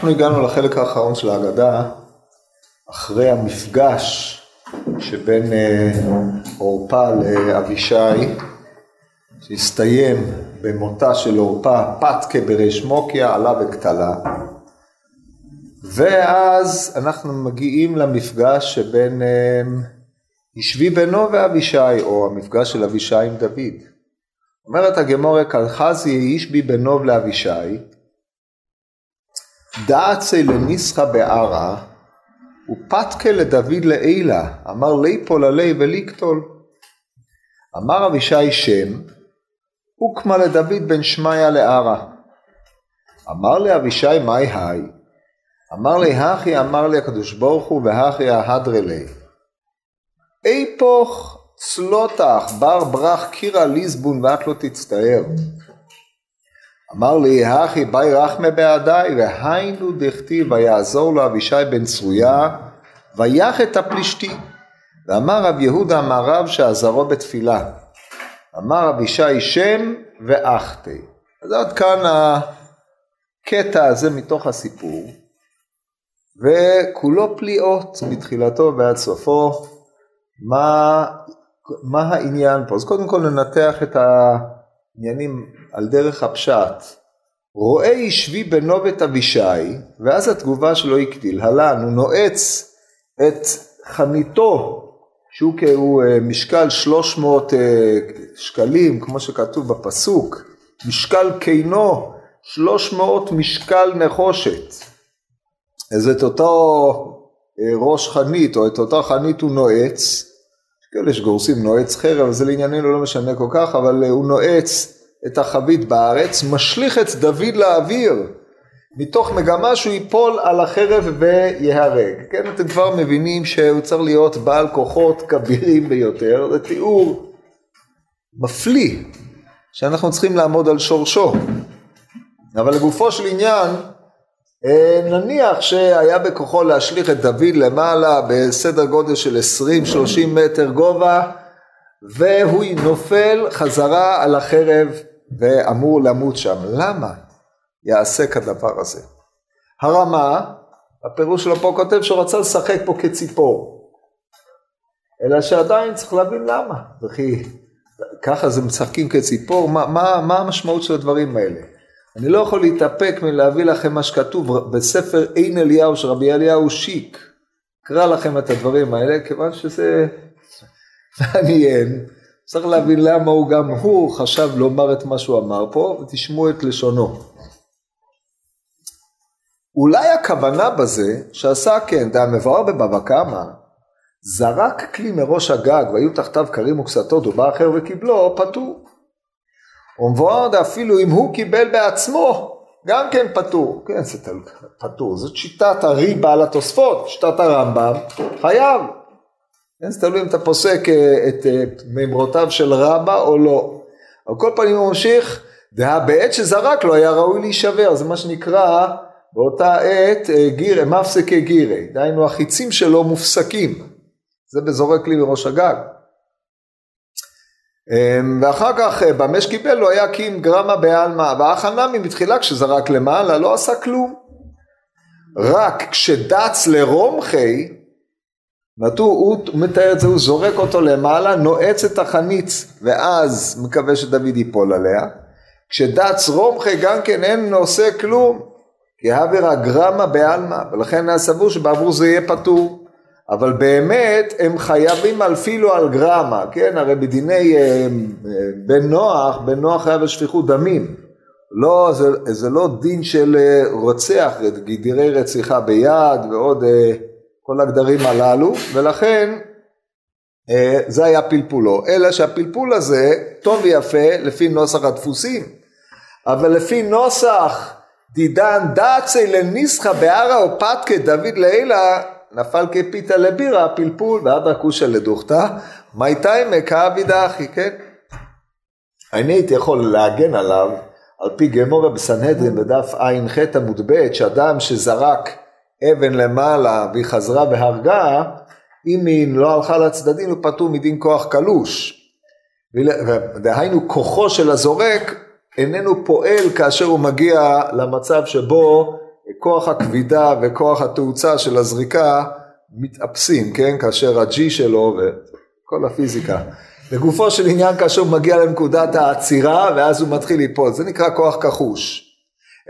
אנחנו הגענו לחלק האחרון של ההגדה, אחרי המפגש שבין אה, עורפה לאבישי, שהסתיים במותה של עורפה פתקה בריש מוקיה, עלה וקטלה. ואז אנחנו מגיעים למפגש שבין ישבי אה, בנו ואבישי, או המפגש של אבישי עם דוד. אומרת הגמורה, קלחזי ישבי בנו לאבישי, דעצי לניסחה בערה, ופתקה לדוד לעילה, אמר ליפול עלי ולקטול. אמר אבישי שם, הוקמה לדוד בן שמעיה לערה. אמר לאבישי מאי היי? אמר לי הכי אמר לי הקדוש ברוך הוא והכי ההדרה לי. איפוך צלותך בר ברח קירה ליסבון ואת לא תצטער. אמר לי, הכי באי רחמה בעדיי, והיינו דכתיב, ויעזור לו אבישי בן צרויה, ויח את הפלישתי. ואמר רב יהודה אמר רב שעזרו בתפילה. אמר אבישי שם ואחתי. אז עד כאן הקטע הזה מתוך הסיפור, וכולו פליאות מתחילתו ועד סופו. מה, מה העניין פה? אז קודם כל ננתח את העניינים על דרך הפשט. רואה ישבי בנו ואת אבישי, ואז התגובה שלו היא כדלהלן, הוא נועץ את חניתו, שהוא הוא אה, משקל 300 אה, שקלים, כמו שכתוב בפסוק, משקל קינו 300 משקל נחושת. אז את אותו אה, ראש חנית, או את אותה חנית הוא נועץ, כאלה שגורסים נועץ חרב, זה לענייננו לא משנה כל כך, אבל הוא נועץ את החבית בארץ, משליך את דוד לאוויר, מתוך מגמה שהוא ייפול על החרב ויהרג. כן, אתם כבר מבינים שהוא צריך להיות בעל כוחות כבירים ביותר, זה תיאור מפליא, שאנחנו צריכים לעמוד על שורשו. אבל לגופו של עניין, אה, נניח שהיה בכוחו להשליך את דוד למעלה בסדר גודל של 20-30 מטר גובה, והוא נופל חזרה על החרב ואמור למות שם. למה יעשה כדבר הזה? הרמה, הפירוש שלו פה כותב שהוא רצה לשחק פה כציפור. אלא שעדיין צריך להבין למה. וכי ככה זה משחקים כציפור, מה, מה, מה המשמעות של הדברים האלה? אני לא יכול להתאפק מלהביא לכם מה שכתוב בספר אין אליהו של רבי אליהו שיק. אקרא לכם את הדברים האלה, כיוון שזה מעניין. צריך להבין למה הוא גם הוא חשב לומר את מה שהוא אמר פה, ותשמעו את לשונו. אולי הכוונה בזה שעשה כן, דה מבואר בבבא קמא, זרק כלי מראש הגג והיו תחתיו כרים וקסתות ובא אחר וקיבלו, פטור. ומבואר אפילו אם הוא קיבל בעצמו, גם כן פטור. כן, זה פטור. זאת שיטת הריבה על התוספות, שיטת הרמב"ם, חייב. כן, זה תלוי אם אתה פוסק אה, את אה, מימרותיו של רבא או לא. על כל פנים הוא ממשיך, דהה בעת שזרק לו היה ראוי להישבר, זה מה שנקרא באותה עת אה, גירה, מפסקי גירה, דהיינו החיצים שלו מופסקים, זה בזורק לי מראש הגג. אמ, ואחר כך במה שקיבל לו היה קים גרמה בעלמא, והחנמי מתחילה כשזרק למעלה לא עשה כלום. רק כשדץ לרומחי נטו, הוא מתאר את זה, הוא זורק אותו למעלה, נועץ את החניץ, ואז מקווה שדוד ייפול עליה. כשדץ רומחה גם כן אין עושה כלום, כי העביר הגרמה בעלמא, ולכן היה סבור שבעבור זה יהיה פטור. אבל באמת הם חייבים אפילו על גרמה, כן? הרי בדיני אה, אה, בן נוח, בן נוח היה בשפיכות דמים. לא, זה, זה לא דין של אה, רוצח, גידירי רציחה ביד ועוד כל הגדרים הללו, ולכן אה, זה היה פלפולו. אלא שהפלפול הזה טוב ויפה לפי נוסח הדפוסים, אבל לפי נוסח דידן דאצי לניסחה בערה או פתקה דוד לעילה נפל כפיתה לבירה הפלפול ואדרא כושה לדוכתא מי תיימא כאבידה אחי כן אני הייתי יכול להגן עליו על פי גמורה בסנהדרין בדף ע"ח עמוד ב' שאדם שזרק אבן למעלה והיא חזרה והרגה, אם היא לא הלכה לצדדים הוא פטור מדין כוח קלוש. דהיינו כוחו של הזורק איננו פועל כאשר הוא מגיע למצב שבו כוח הכבידה וכוח התאוצה של הזריקה מתאפסים, כן? כאשר ה-G שלו וכל הפיזיקה. לגופו של עניין כאשר הוא מגיע לנקודת העצירה ואז הוא מתחיל ליפול, זה נקרא כוח כחוש.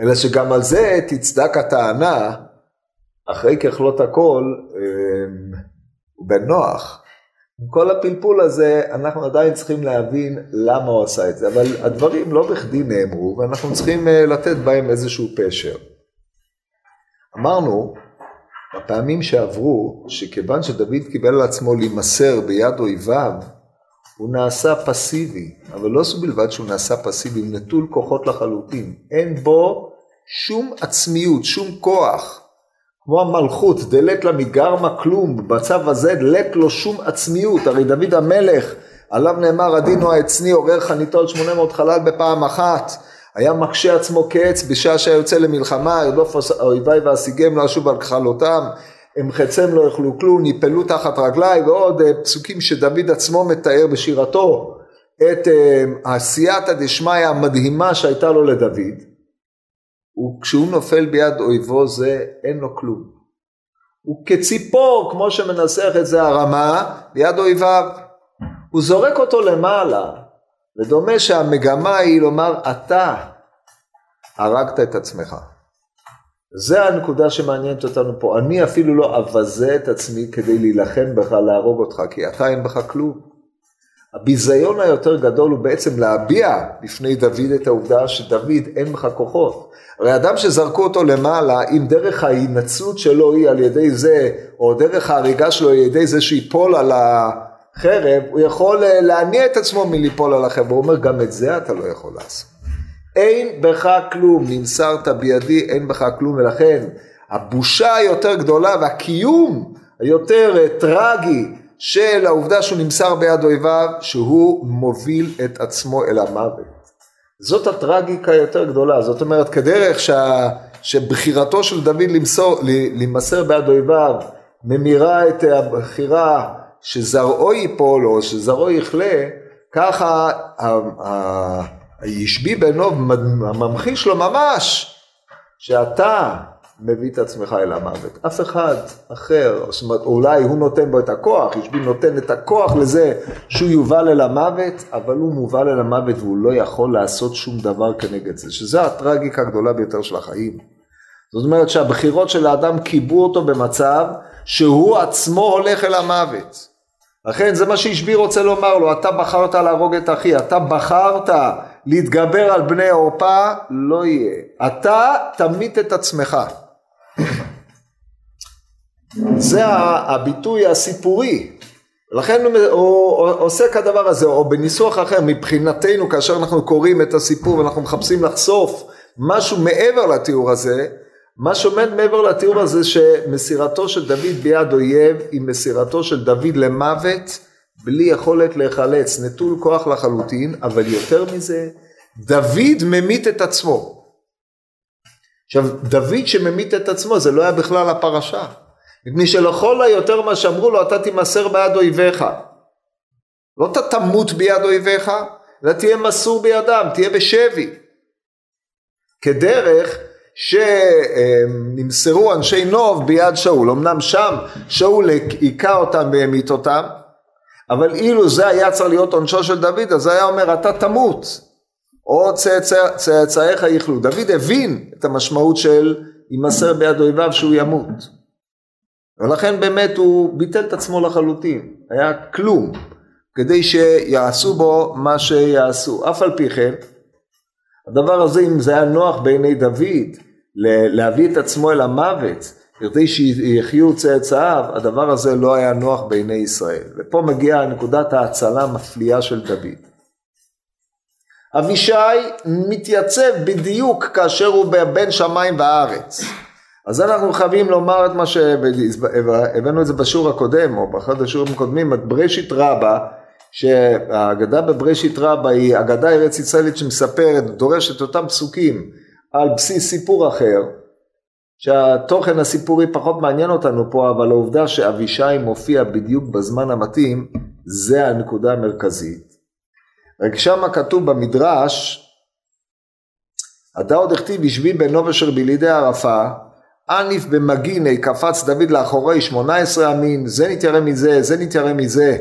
אלא שגם על זה תצדק הטענה, אחרי ככלות הכל, אמ, הוא בן נוח. עם כל הפלפול הזה, אנחנו עדיין צריכים להבין למה הוא עשה את זה, אבל הדברים לא בכדי נאמרו, ואנחנו צריכים אה, לתת בהם איזשהו פשר. אמרנו, בפעמים שעברו, שכיוון שדוד קיבל על עצמו להימסר ביד אויביו, הוא נעשה פסיבי, אבל לא זו בלבד שהוא נעשה פסיבי, הוא נטול כוחות לחלוטין. אין בו שום עצמיות, שום כוח. כמו המלכות, דלת לה מגרמה כלום, בצו הזה דלת לו שום עצמיות, הרי דוד המלך, עליו נאמר עדינו העצני עורר חניתו על 800 חלל בפעם אחת, היה מקשה עצמו קץ בשעה שהיה יוצא למלחמה, ירדוף אויביי ואשיגם לא אשוב על כחלותם, הם חצם לא יאכלו כלום, ניפלו תחת רגליי, ועוד אה, פסוקים שדוד עצמו מתאר בשירתו. את אה, דשמיא המדהימה שהייתה לו לדוד, וכשהוא נופל ביד אויבו זה אין לו כלום. הוא כציפור, כמו שמנסח את זה הרמה, ביד אויביו. הוא זורק אותו למעלה, ודומה שהמגמה היא לומר, אתה הרגת את עצמך. זה הנקודה שמעניינת אותנו פה. אני אפילו לא אבזה את עצמי כדי להילחם בך, להרוג אותך, כי אתה אין בך כלום. הביזיון היותר גדול הוא בעצם להביע בפני דוד את העובדה שדוד אין בך כוחות. הרי אדם שזרקו אותו למעלה, אם דרך ההינצלות שלו היא על ידי זה, או דרך ההריגה שלו היא על ידי זה שיפול על החרב, הוא יכול אה, להניע את עצמו מליפול על החרב, הוא אומר גם את זה אתה לא יכול לעשות. אין בך כלום, נמסרת בידי, אין בך כלום, ולכן הבושה היותר גדולה והקיום היותר אה, טרגי של העובדה שהוא נמסר ביד אויביו, שהוא מוביל את עצמו אל המוות. זאת הטרגיקה היותר גדולה, זאת אומרת כדרך שה, שבחירתו של דוד למסור, להימסר ביד אויביו ממירה את הבחירה שזרעו ייפול או שזרעו יכלה, ככה הישבי בנו הממחיש לו ממש שאתה מביא את עצמך אל המוות. אף אחד אחר, זאת אומרת, אולי הוא נותן בו את הכוח, ישבי נותן את הכוח לזה שהוא יובל אל המוות, אבל הוא מובל אל המוות והוא לא יכול לעשות שום דבר כנגד זה, שזה הטרגיקה הגדולה ביותר של החיים. זאת אומרת שהבחירות של האדם קיבו אותו במצב שהוא עצמו הולך אל המוות. לכן זה מה שישבי רוצה לומר לו, אתה בחרת להרוג את אחי, אתה בחרת להתגבר על בני עורפה, לא יהיה. אתה תמית את עצמך. זה הביטוי הסיפורי. לכן הוא עושה כדבר הזה, או בניסוח אחר, מבחינתנו כאשר אנחנו קוראים את הסיפור ואנחנו מחפשים לחשוף משהו מעבר לתיאור הזה, מה שעומד מעבר לתיאור הזה שמסירתו של דוד ביד אויב היא מסירתו של דוד למוות בלי יכולת להיחלץ, נטול כוח לחלוטין, אבל יותר מזה, דוד ממית את עצמו. עכשיו, דוד שממית את עצמו, זה לא היה בכלל הפרשה. מפני שלכל היותר מה שאמרו לו, אתה תימסר ביד אויביך. לא אתה תמות ביד אויביך, אלא תהיה מסור בידם, תהיה בשבי. כדרך שנמסרו אנשי נוב ביד שאול. אמנם שם שאול היכה אותם והמית אותם, אבל אילו זה היה צריך להיות עונשו של דוד, אז היה אומר אתה תמות. או צאצא, צאצאיך יכלו. דוד הבין את המשמעות של יימסר ביד אויביו שהוא ימות. ולכן באמת הוא ביטל את עצמו לחלוטין, היה כלום, כדי שיעשו בו מה שיעשו. אף על פי כן, הדבר הזה, אם זה היה נוח בעיני דוד, להביא את עצמו אל המוות, כדי שיחיו צאצאיו, הדבר הזה לא היה נוח בעיני ישראל. ופה מגיעה נקודת ההצלה המפליאה של דוד. אבישי מתייצב בדיוק כאשר הוא בין שמיים וארץ. אז אנחנו חייבים לומר את מה שהבאנו את זה בשיעור הקודם, או באחד השיעורים הקודמים, את בראשית רבה, שהאגדה בבראשית רבה היא אגדה ארץ ישראלית שמספרת, דורשת אותם פסוקים על בסיס סיפור אחר, שהתוכן הסיפורי פחות מעניין אותנו פה, אבל העובדה שאבישי מופיע בדיוק בזמן המתאים, זה הנקודה המרכזית. רק שמה כתוב במדרש, אתה עוד הכתיב בשבי בנו אשר בילידי ערפה, עניף במגיני קפץ דוד לאחורי שמונה עשרה ימים, זה נתיירא מזה, זה נתיירא מזה.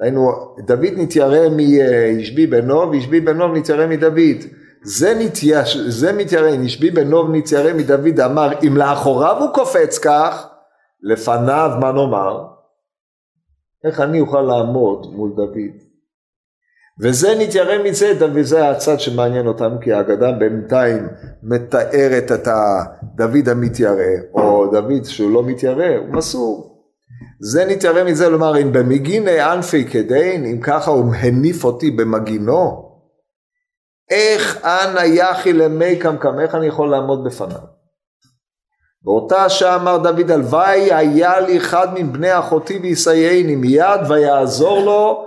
היינו, דוד נתיירא מישבי בנוב, ישבי בנוב נתיירא מדוד. זה, נתייש, זה מתיירא, נשבי בנוב נתיירא מדוד אמר, אם לאחוריו הוא קופץ כך, לפניו מה נאמר? איך אני אוכל לעמוד מול דוד? וזה נתיירא מזה, וזה הצד שמעניין אותם, כי האגדה בינתיים מתארת את הדוד המתיירא, או דוד שהוא לא מתיירא, הוא מסור. זה נתיירא מזה לומר, אם במגיני אנפי כדין, אם ככה הוא הניף אותי במגינו, איך אנא יחי למי קמקם, איך אני יכול לעמוד בפניו? באותה שעה אמר דוד הלוואי היה לי אחד מבני אחותי ויסייעני מיד ויעזור לו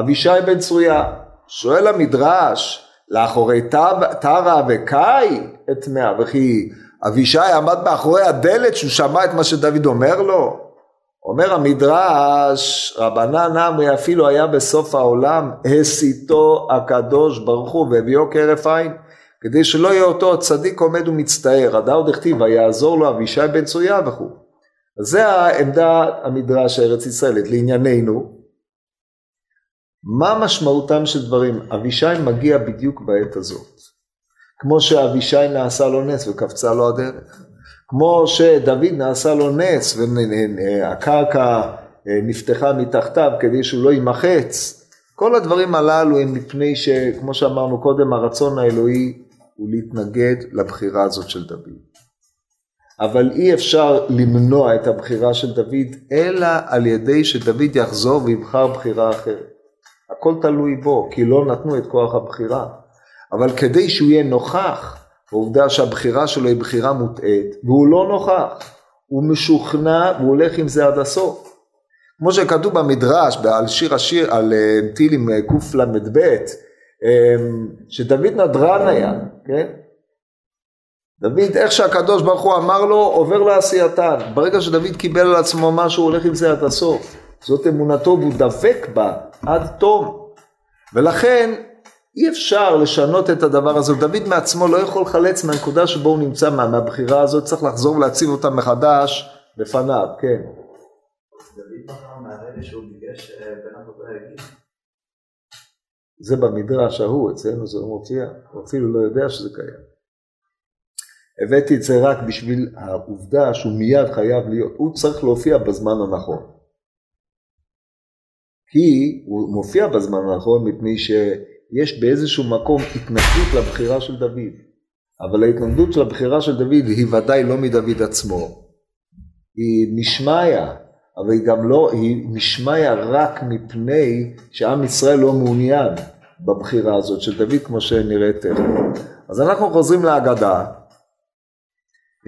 אבישי בן צרויה. שואל המדרש לאחורי טרה וקאי את מאה וכי אבישי עמד מאחורי הדלת שהוא שמע את מה שדוד אומר לו? אומר המדרש רבנן אמרי אפילו היה בסוף העולם הסיתו הקדוש ברוך הוא והביאו כהרף עין כדי שלא יהיה אותו צדיק עומד ומצטער, הדאו דכתיב ויעזור לו אבישי בן צויה וכו'. אז זה העמדה המדרש הארץ ישראלית. לענייננו, מה משמעותם של דברים? אבישי מגיע בדיוק בעת הזאת. כמו שאבישי נעשה לו נס וקפצה לו הדרך. כמו שדוד נעשה לו נס והקרקע נפתחה מתחתיו כדי שהוא לא יימחץ. כל הדברים הללו הם מפני שכמו שאמרנו קודם הרצון האלוהי הוא להתנגד לבחירה הזאת של דוד. אבל אי אפשר למנוע את הבחירה של דוד, אלא על ידי שדוד יחזור ויבחר בחירה אחרת. הכל תלוי בו, כי לא נתנו את כוח הבחירה. אבל כדי שהוא יהיה נוכח, העובדה שהבחירה שלו היא בחירה מוטעית, והוא לא נוכח, הוא משוכנע והוא הולך עם זה עד הסוף. כמו שכתוב במדרש, על שיר השיר, על אה, טילים אה, קל"ב, אמ, שדוד נדרן היה, כן? דוד, איך שהקדוש ברוך הוא אמר לו, עובר לעשייתן. ברגע שדוד קיבל על עצמו משהו, הוא הולך עם זה עד הסוף. זאת אמונתו והוא דבק בה עד תום. ולכן אי אפשר לשנות את הדבר הזה. דוד מעצמו לא יכול לחלץ מהנקודה שבו הוא נמצא, מה, מהבחירה הזאת, צריך לחזור ולהציב אותה מחדש בפניו, כן. אה, אבותיי זה במדרש ההוא, אצלנו זה לא מופיע, הוא אפילו לא יודע שזה קיים. הבאתי את זה רק בשביל העובדה שהוא מיד חייב להיות, הוא צריך להופיע בזמן הנכון. כי הוא מופיע בזמן הנכון מפני שיש באיזשהו מקום התנגדות לבחירה של דוד. אבל ההתנגדות של הבחירה של דוד היא ודאי לא מדוד עצמו, היא משמיא, אבל היא גם לא, היא נשמעיה רק מפני שעם ישראל לא מעוניין בבחירה הזאת של דוד כמו שנראה תכף. אז אנחנו חוזרים להגדה.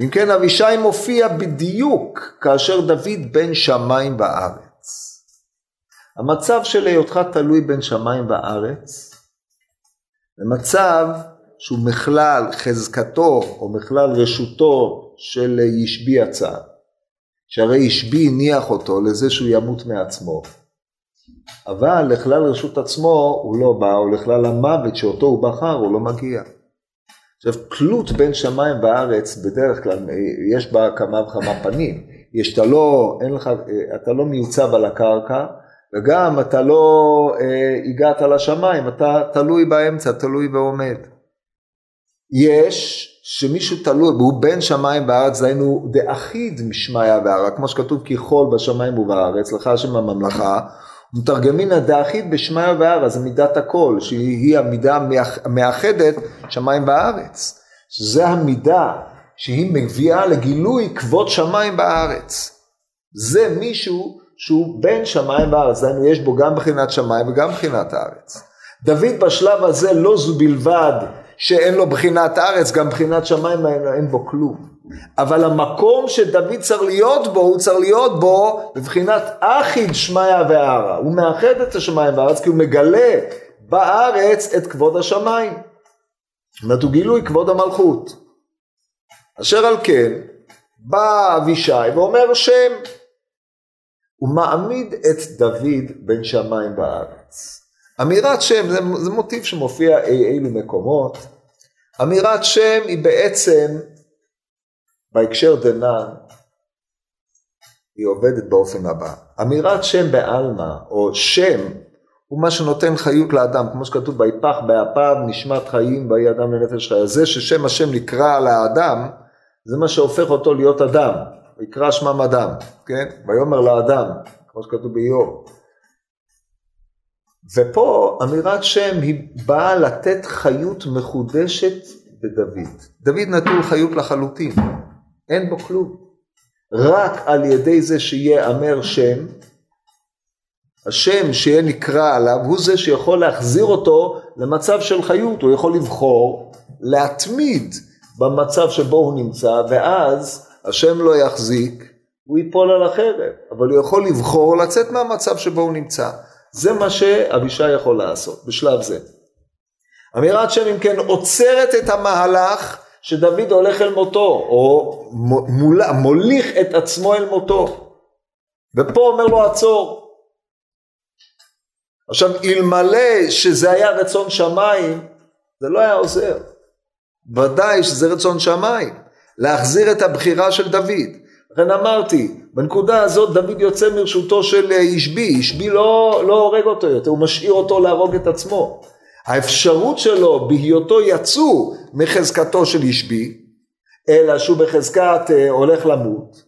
אם כן אבישי מופיע בדיוק כאשר דוד בן שמיים בארץ. המצב של היותך תלוי בין שמיים בארץ זה מצב שהוא מכלל חזקתו או מכלל רשותו של ישבי הצער. שהרי ישבי הניח אותו לזה שהוא ימות מעצמו. אבל לכלל רשות עצמו הוא לא בא, או לכלל המוות שאותו הוא בחר הוא לא מגיע. עכשיו תלות בין שמיים וארץ בדרך כלל יש בה כמה וכמה פנים. יש, אתה לא, אין לך, אתה לא מיוצב על הקרקע וגם אתה לא אה, הגעת לשמיים, אתה תלוי באמצע, תלוי ועומד. יש שמישהו תלוי, והוא בין שמיים וארץ, דהיינו דאחיד משמיא והרע, כמו שכתוב כי חול בשמיים ובארץ, לך השם הממלכה, מתרגמינא דאחיד בשמיא והרע, זה מידת הכל, שהיא המידה המאחדת שמיים וארץ. שזה המידה שהיא מביאה לגילוי כבוד שמיים בארץ. זה מישהו שהוא בין שמיים וארץ, דהיינו יש בו גם בחינת שמיים וגם בחינת הארץ. דוד בשלב הזה לא זו בלבד שאין לו בחינת ארץ, גם בחינת שמיים אין, אין בו כלום. אבל המקום שדוד צריך להיות בו, הוא צריך להיות בו בבחינת אחיד שמיא והערה. הוא מאחד את השמיים והארץ כי הוא מגלה בארץ את כבוד השמיים. זאת אומרת, הוא גילוי כבוד המלכות. אשר על כן, בא אבישי ואומר שם. הוא מעמיד את דוד בין שמיים בארץ. אמירת שם זה, זה מוטיב שמופיע אי אילו מקומות. אמירת שם היא בעצם בהקשר דנן, היא עובדת באופן הבא. אמירת שם בעלמא, או שם, הוא מה שנותן חיות לאדם, כמו שכתוב ויפח באפיו נשמת חיים ויהי אדם לנפש חיה. זה ששם השם נקרא לאדם, זה מה שהופך אותו להיות אדם, ויקרא שמם אדם, כן? ויאמר לאדם, כמו שכתוב באיוב. ופה אמירת שם היא באה לתת חיות מחודשת בדוד. דוד נטול חיות לחלוטין, אין בו כלום. רק על ידי זה שיאמר שם, השם שיהיה נקרא עליו הוא זה שיכול להחזיר אותו למצב של חיות, הוא יכול לבחור להתמיד במצב שבו הוא נמצא ואז השם לא יחזיק, הוא ייפול על החרב, אבל הוא יכול לבחור לצאת מהמצב שבו הוא נמצא. זה מה שאבישי יכול לעשות בשלב זה. אמירת שם אם כן עוצרת את המהלך שדוד הולך אל מותו, או מול, מוליך את עצמו אל מותו. ופה אומר לו עצור. עכשיו אלמלא שזה היה רצון שמיים, זה לא היה עוזר. ודאי שזה רצון שמיים, להחזיר את הבחירה של דוד. לכן אמרתי, בנקודה הזאת דוד יוצא מרשותו של ישבי, ישבי לא, לא הורג אותו יותר, הוא משאיר אותו להרוג את עצמו. האפשרות שלו בהיותו יצוא מחזקתו של ישבי, אלא שהוא בחזקת אה, הולך למות,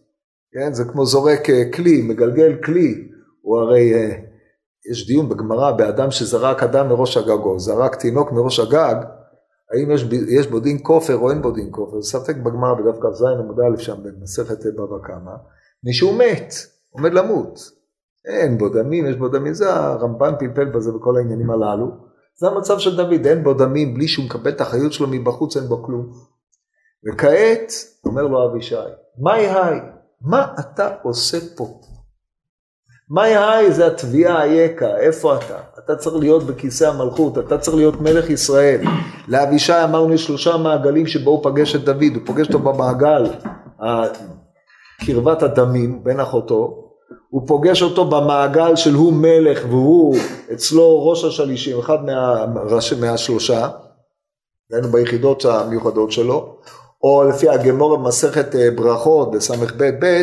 כן? זה כמו זורק אה, כלי, מגלגל כלי, הוא הרי, אה, יש דיון בגמרא באדם שזרק אדם מראש הגג, או זרק תינוק מראש הגג, האם יש, יש בו דין כופר או אין בו דין כופר, ספק בגמרא בדף כ"ז עמוד א' שם במסכת בבא קמא, מישהו מת, עומד למות, אין בו דמים, יש בו דמים, זה הרמב"ן פלפל בזה בכל העניינים הללו, זה המצב של דוד, אין בו דמים, בלי שהוא מקבל את החיות שלו מבחוץ, אין בו כלום. וכעת, אומר לו אבישי, מאי היי, מה אתה עושה פה? מאי היי זה התביעה היקה, איפה אתה? אתה צריך להיות בכיסא המלכות, אתה צריך להיות מלך ישראל. לאבישי אמרנו יש שלושה מעגלים שבו הוא פגש את דוד, הוא פוגש אותו במעגל קרבת הדמים בין אחותו, הוא פוגש אותו במעגל של הוא מלך והוא אצלו ראש השלישים, אחד מה, מהשלושה, היינו ביחידות המיוחדות שלו, או לפי הגמור במסכת אה, ברכות בס"ב ב',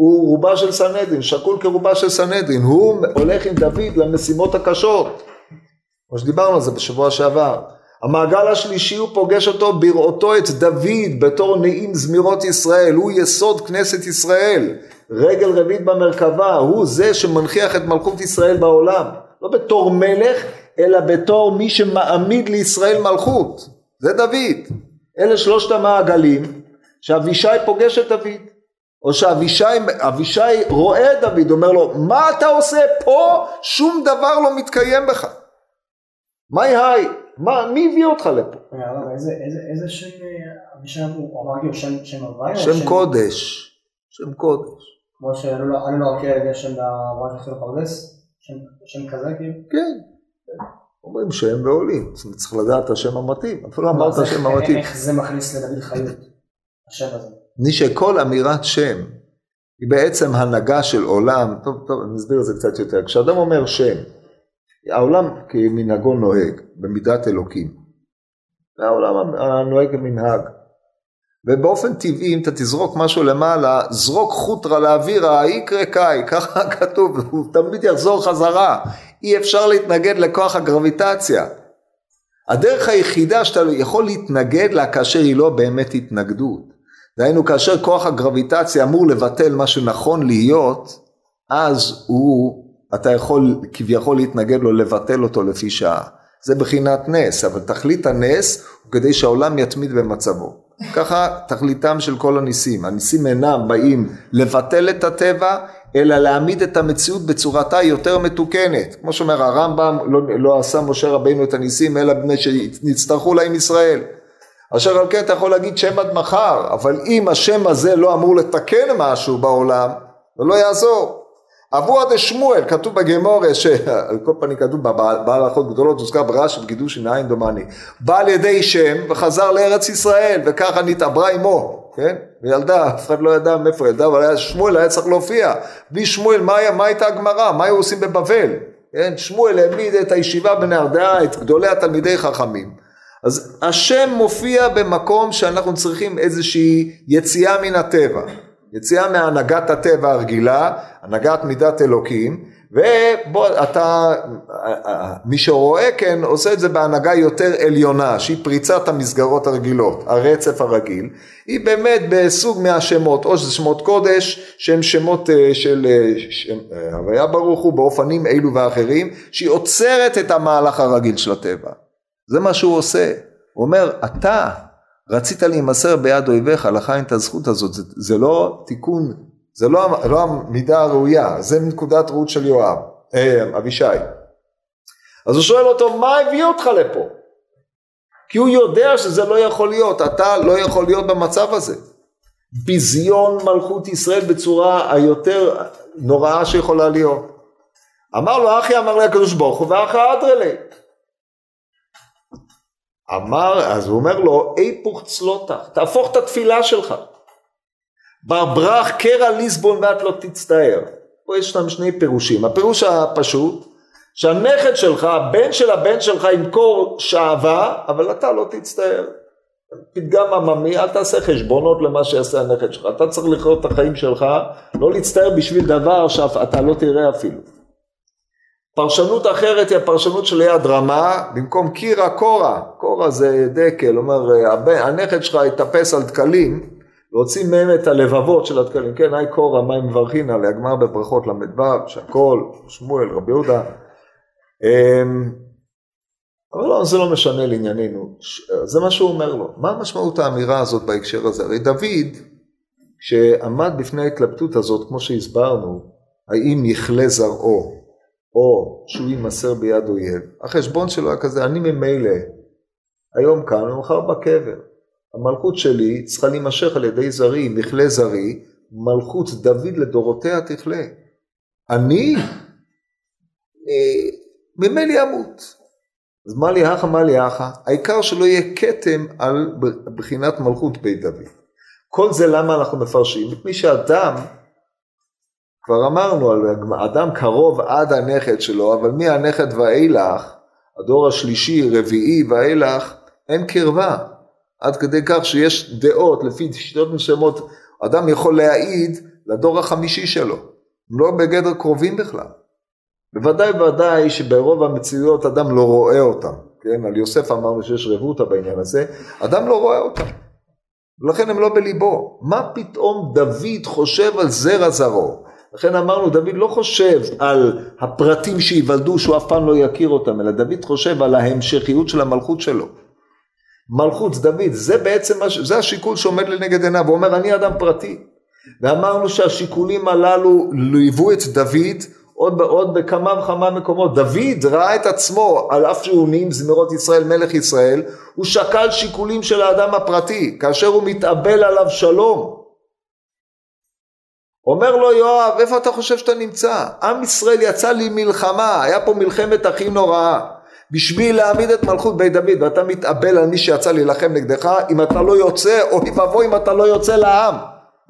הוא רובה של סנהדרין, שקול כרובה של סנהדרין, הוא הולך עם דוד למשימות הקשות, כמו שדיברנו על זה בשבוע שעבר. המעגל השלישי הוא פוגש אותו בראותו את דוד בתור נעים זמירות ישראל, הוא יסוד כנסת ישראל, רגל רביעית במרכבה, הוא זה שמנכיח את מלכות ישראל בעולם, לא בתור מלך, אלא בתור מי שמעמיד לישראל מלכות, זה דוד. אלה שלושת המעגלים שאבישי פוגש את דוד, או שאבישי רואה את דוד, אומר לו, מה אתה עושה פה? שום דבר לא מתקיים בך. מהי היי? מה, מי הביא אותך לפה? איזה שם אה, אבישי הוא אמר כאילו שם הוואי? שם קודש, שם קודש. כמו שעלו לו רק גשם לברק של פרדס? שם כזה כאילו? כן. אומרים שם ועולים, צריך לדעת את השם המתאים, אפילו לא אמרת השם המתאים. איך זה מכניס לדוד חיות, השם הזה? מי שכל אמירת שם. היא בעצם הנהגה של עולם, טוב טוב אני אסביר את זה קצת יותר, כשאדם אומר שם, העולם כמנהגו נוהג, במידת אלוקים, והעולם הנוהג כמנהג, ובאופן טבעי אם אתה תזרוק משהו למעלה, זרוק חוטרה לאווירה, יקרה קאי, ככה כתוב, הוא תמיד יחזור חזרה, אי אפשר להתנגד לכוח הגרביטציה. הדרך היחידה שאתה יכול להתנגד לה כאשר היא לא באמת התנגדות. דהיינו כאשר כוח הגרביטציה אמור לבטל מה שנכון להיות, אז הוא, אתה יכול כביכול להתנגד לו, לבטל אותו לפי שעה. זה בחינת נס, אבל תכלית הנס הוא כדי שהעולם יתמיד במצבו. ככה תכליתם של כל הניסים. הניסים אינם באים לבטל את הטבע, אלא להעמיד את המציאות בצורתה יותר מתוקנת. כמו שאומר הרמב"ם, לא, לא עשה משה רבינו את הניסים, אלא בני שנצטרכו להם ישראל. אשר על כן אתה יכול להגיד שם עד מחר, אבל אם השם הזה לא אמור לתקן משהו בעולם, זה לא יעזור. אבוה דשמואל, כתוב בגמורה, שעל כל פנים כתוב בעל הלכות גדולות, הוזכר ברש"י בקידוש עיניים דומני, בא על ידי שם וחזר לארץ ישראל, וככה נתעברה עמו, כן? וילדה, אף אחד לא ידע מאיפה ילדה, אבל היה שמואל היה צריך להופיע. בלי שמואל, מה, מה הייתה הגמרא? מה היו עושים בבבל? כן? שמואל העמיד את הישיבה בנהרדעה, את גדולי התלמידי חכמים. אז השם מופיע במקום שאנחנו צריכים איזושהי יציאה מן הטבע, יציאה מהנהגת הטבע הרגילה, הנהגת מידת אלוקים, ובוא אתה, מי שרואה כן עושה את זה בהנהגה יותר עליונה שהיא פריצת המסגרות הרגילות, הרצף הרגיל, היא באמת בסוג מהשמות, או שזה שמות קודש שהם שמות אה, של אה, הוויה ברוך הוא באופנים אלו ואחרים, שהיא עוצרת את המהלך הרגיל של הטבע, זה מה שהוא עושה, הוא אומר אתה רצית להימסר ביד אויביך, לך אין את הזכות הזאת, זה, זה לא תיקון זה לא, לא המידה הראויה, זה מנקודת ראות של יואב, אה, אבישי. אז הוא שואל אותו, מה הביא אותך לפה? כי הוא יודע שזה לא יכול להיות, אתה לא יכול להיות במצב הזה. ביזיון מלכות ישראל בצורה היותר נוראה שיכולה להיות. אמר לו אחי אמר לי הקדוש ברוך הוא ואחי אדרלי. אמר, אז הוא אומר לו, איפוך צלותך, תהפוך את התפילה שלך. בר ברח קרע ליסבון ואת לא תצטער. פה יש שם שני פירושים. הפירוש הפשוט, שהנכד שלך, הבן של הבן שלך ימכור שעווה, אבל אתה לא תצטער. פתגם עממי, אל תעשה חשבונות למה שיעשה הנכד שלך. אתה צריך לחיות את החיים שלך, לא להצטער בשביל דבר שאתה לא תראה אפילו. פרשנות אחרת היא הפרשנות של יד רמה, במקום קירה קורה, קורה זה דקל, אומר הנכד שלך יטפס על דקלים, להוציא מהם את הלבבות של הדקלים, כן, היי קורא, מה הם מברכים עליה, גמר בברכות ל"ו, שהכל, שמואל, רבי יהודה. אמ, אבל לא, זה לא משנה לענייננו, זה מה שהוא אומר לו. מה משמעות האמירה הזאת בהקשר הזה? הרי דוד, כשעמד בפני ההתלבטות הזאת, כמו שהסברנו, האם יכלה זרעו, או שהוא יימסר ביד אויב, החשבון שלו היה כזה, אני ממילא היום כאן ומחר בקבר. המלכות שלי צריכה להימשך על ידי זרי, מכלה זרי, מלכות דוד לדורותיה תכלה. אני אה, ממילא אמות. אז מה לי אחא, מה לי אחא? העיקר שלא יהיה כתם על בחינת מלכות בית דוד. כל זה למה אנחנו מפרשים? מפני שאדם, כבר אמרנו על אדם קרוב עד הנכד שלו, אבל מהנכד ואילך, הדור השלישי, רביעי ואילך, אין קרבה. עד כדי כך שיש דעות לפי שיטות מסוימות, אדם יכול להעיד לדור החמישי שלו, הם לא בגדר קרובים בכלל. בוודאי ובוודאי שברוב המציאויות אדם לא רואה אותם, כן? על יוסף אמרנו שיש רבותא בעניין הזה, אדם לא רואה אותם, ולכן הם לא בליבו. מה פתאום דוד חושב על זרע זרעו? לכן אמרנו, דוד לא חושב על הפרטים שייוולדו שהוא אף פעם לא יכיר אותם, אלא דוד חושב על ההמשכיות של המלכות שלו. מלכות דוד, זה בעצם, זה השיקול שעומד לנגד עיניו, הוא אומר אני אדם פרטי. ואמרנו שהשיקולים הללו ליוו את דוד עוד, עוד בכמה וכמה מקומות. דוד ראה את עצמו, על אף שהוא נעים זמירות ישראל, מלך ישראל, הוא שקל שיקולים של האדם הפרטי, כאשר הוא מתאבל עליו שלום. אומר לו יואב, איפה אתה חושב שאתה נמצא? עם ישראל יצא לי מלחמה, היה פה מלחמת הכי נוראה. בשביל להעמיד את מלכות בית דוד ואתה מתאבל על מי שיצא להילחם נגדך אם אתה לא יוצא אוי ואבוי אם אתה לא יוצא לעם.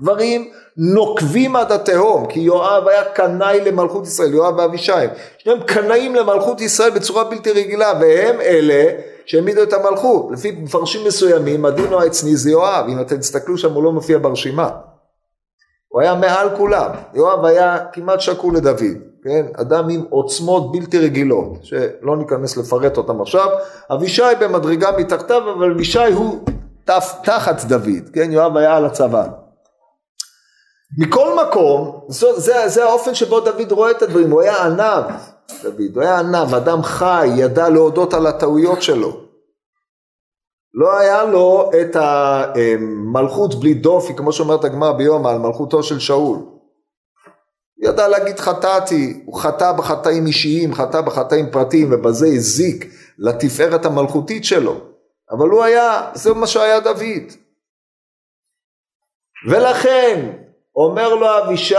דברים נוקבים עד התהום כי יואב היה קנאי למלכות ישראל יואב ואבישי. שניהם קנאים למלכות ישראל בצורה בלתי רגילה והם אלה שהעמידו את המלכות. לפי מפרשים מסוימים הדינו העצני זה יואב. אם אתם תסתכלו שם הוא לא מופיע ברשימה הוא היה מעל כולם. יואב היה כמעט שקול לדוד כן, אדם עם עוצמות בלתי רגילות, שלא ניכנס לפרט אותם עכשיו, אבישי במדרגה מתחתיו, אבל אבישי הוא תף, תחת דוד, כן, יואב היה על הצבא. מכל מקום, זה, זה, זה האופן שבו דוד רואה את הדברים, הוא היה ענב, דוד, הוא היה ענב, אדם חי, ידע להודות על הטעויות שלו. לא היה לו את המלכות בלי דופי, כמו שאומרת הגמרא ביומא, על מלכותו של שאול. ידע להגיד חטאתי, הוא חטא בחטאים אישיים, חטא בחטאים פרטיים ובזה הזיק לתפארת המלכותית שלו. אבל הוא היה, זה מה שהיה דוד. ולכן אומר לו אבישי,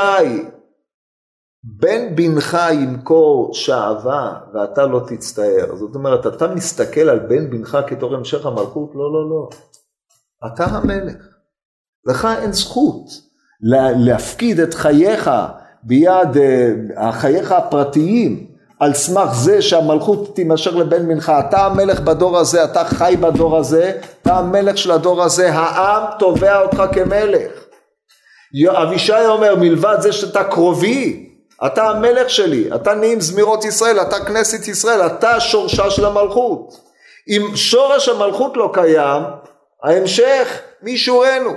בן בנך ימכור שעווה ואתה לא תצטער. זאת אומרת, אתה מסתכל על בן בנך כתור המשך המלכות? לא, לא, לא. אתה המלך. לך אין זכות להפקיד את חייך ביד אה, חייך הפרטיים על סמך זה שהמלכות תימשך לבן מנחה, אתה המלך בדור הזה, אתה חי בדור הזה, אתה המלך של הדור הזה, העם תובע אותך כמלך. אבישי אומר מלבד זה שאתה קרובי, אתה המלך שלי, אתה נעים זמירות ישראל, אתה כנסת ישראל, אתה שורשה של המלכות. אם שורש המלכות לא קיים, ההמשך מי שורנו.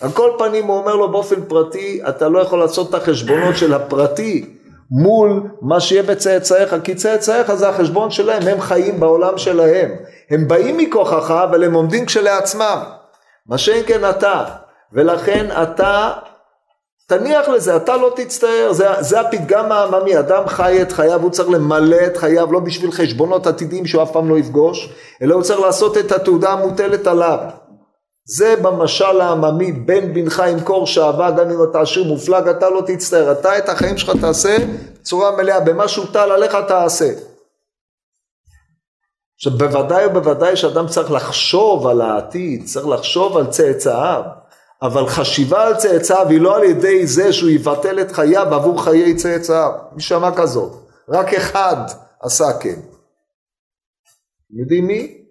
על כל פנים הוא אומר לו באופן פרטי, אתה לא יכול לעשות את החשבונות של הפרטי מול מה שיהיה בצאצאיך, כי צאצאיך זה החשבון שלהם, הם חיים בעולם שלהם. הם באים מכוחך, אבל הם עומדים כשלעצמם. מה שאין כן אתה. ולכן אתה תניח לזה, אתה לא תצטער, זה, זה הפתגם העממי, אדם חי את חייו, הוא צריך למלא את חייו לא בשביל חשבונות עתידיים שהוא אף פעם לא יפגוש, אלא הוא צריך לעשות את התעודה המוטלת עליו. זה במשל העממי, בן בנך ימכור שעבה, גם אם אתה עשיר מופלג, אתה לא תצטער, אתה את החיים שלך תעשה בצורה מלאה, במה שהוטל עליך תעשה. עכשיו בוודאי ובוודאי שאדם צריך לחשוב על העתיד, צריך לחשוב על צאצאיו. אבל חשיבה על צאצאיו היא לא על ידי זה שהוא יבטל את חייו עבור חיי צאצאיו. מי שמע כזאת? רק אחד עשה כן. יודעים מי?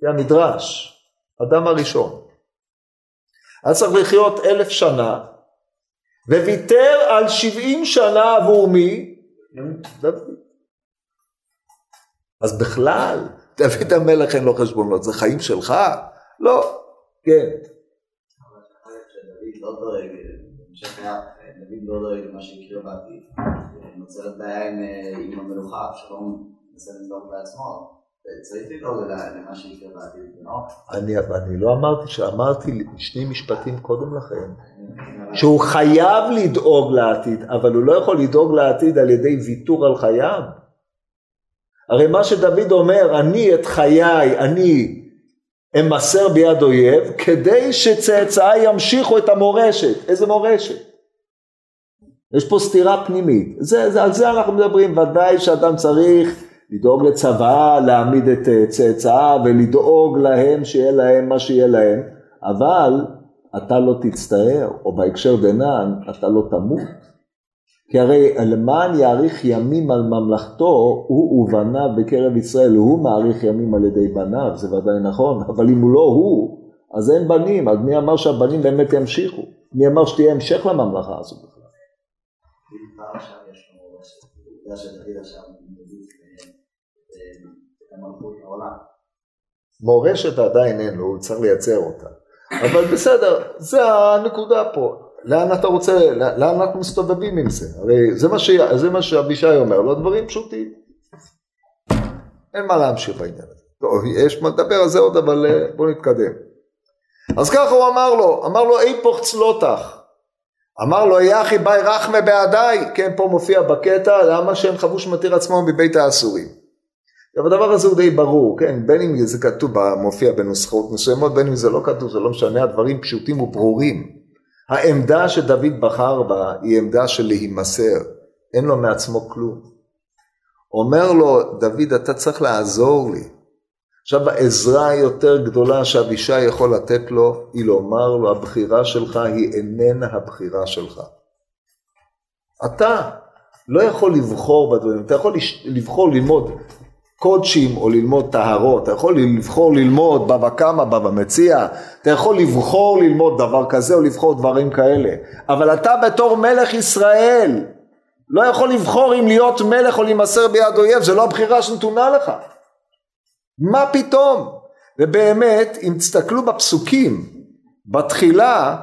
זה המדרש, אדם הראשון. היה צריך לחיות אלף שנה, וויתר על שבעים שנה עבור מי? אז בכלל, דוד המלך אין לו חשבונות, זה חיים שלך? לא, כן. לא דואג, בהמשך היה, דוד לא דואג למה שיקרה בעתיד. נוצרת בעיה עם המלוכה, אבשלום מנסה לדאוג בעצמו. צריך לדאוג למה שיקרה בעתיד, לא? אני לא אמרתי, שאמרתי שני משפטים קודם לכן, שהוא חייב לדאוג לעתיד, אבל הוא לא יכול לדאוג לעתיד על ידי ויתור על חייו. הרי מה שדוד אומר, אני את חיי, אני אמסר ביד אויב, כדי שצאצאי ימשיכו את המורשת. איזה מורשת? יש פה סתירה פנימית. זה, זה, על זה אנחנו מדברים. ודאי שאדם צריך לדאוג לצבא, להעמיד את אה, צאצאיו ולדאוג להם שיהיה להם מה שיהיה להם, אבל אתה לא תצטער, או בהקשר דנן, אתה לא תמות. כי הרי למען יאריך ימים על ממלכתו, הוא ובניו בקרב ישראל, הוא מאריך ימים על ידי בניו, זה ודאי נכון, אבל אם הוא לא הוא, אז אין בנים, אז מי אמר שהבנים באמת ימשיכו? מי אמר שתהיה המשך לממלכה הזו בכלל? מורשת עדיין אין לו, הוא צריך לייצר אותה. אבל בסדר, זה הנקודה פה. לאן אתה רוצה, לאן אנחנו מסתובבים עם זה? הרי זה מה, ש... מה שאבישי אומר, לא דברים פשוטים. אין מה להמשיך בעניין הזה. טוב, יש מה לדבר על זה עוד, אבל אה, בואו נתקדם. אז ככה הוא אמר לו, אמר לו אי פוך צלותך. אמר לו יחי ביי רחמה בעדיי, כן פה מופיע בקטע למה שהם חבוש מתיר עצמו מבית האסורים. אבל הדבר הזה הוא די ברור, כן, בין אם זה כתוב, מופיע בנוסחות מסוימות, בין אם זה לא כתוב, זה לא משנה, הדברים פשוטים וברורים. העמדה שדוד בחר בה היא עמדה של להימסר, אין לו מעצמו כלום. אומר לו, דוד, אתה צריך לעזור לי. עכשיו, העזרה היותר גדולה שאבישי יכול לתת לו, היא לומר לו, הבחירה שלך היא איננה הבחירה שלך. אתה לא יכול לבחור בדברים, אתה יכול לבחור ללמוד קודשים או ללמוד טהרות, אתה יכול לבחור ללמוד בבא קמא, בבא מציע, אתה יכול לבחור ללמוד דבר כזה או לבחור דברים כאלה, אבל אתה בתור מלך ישראל לא יכול לבחור אם להיות מלך או להימסר ביד אויב, זה לא הבחירה שנתונה לך. מה פתאום? ובאמת, אם תסתכלו בפסוקים, בתחילה,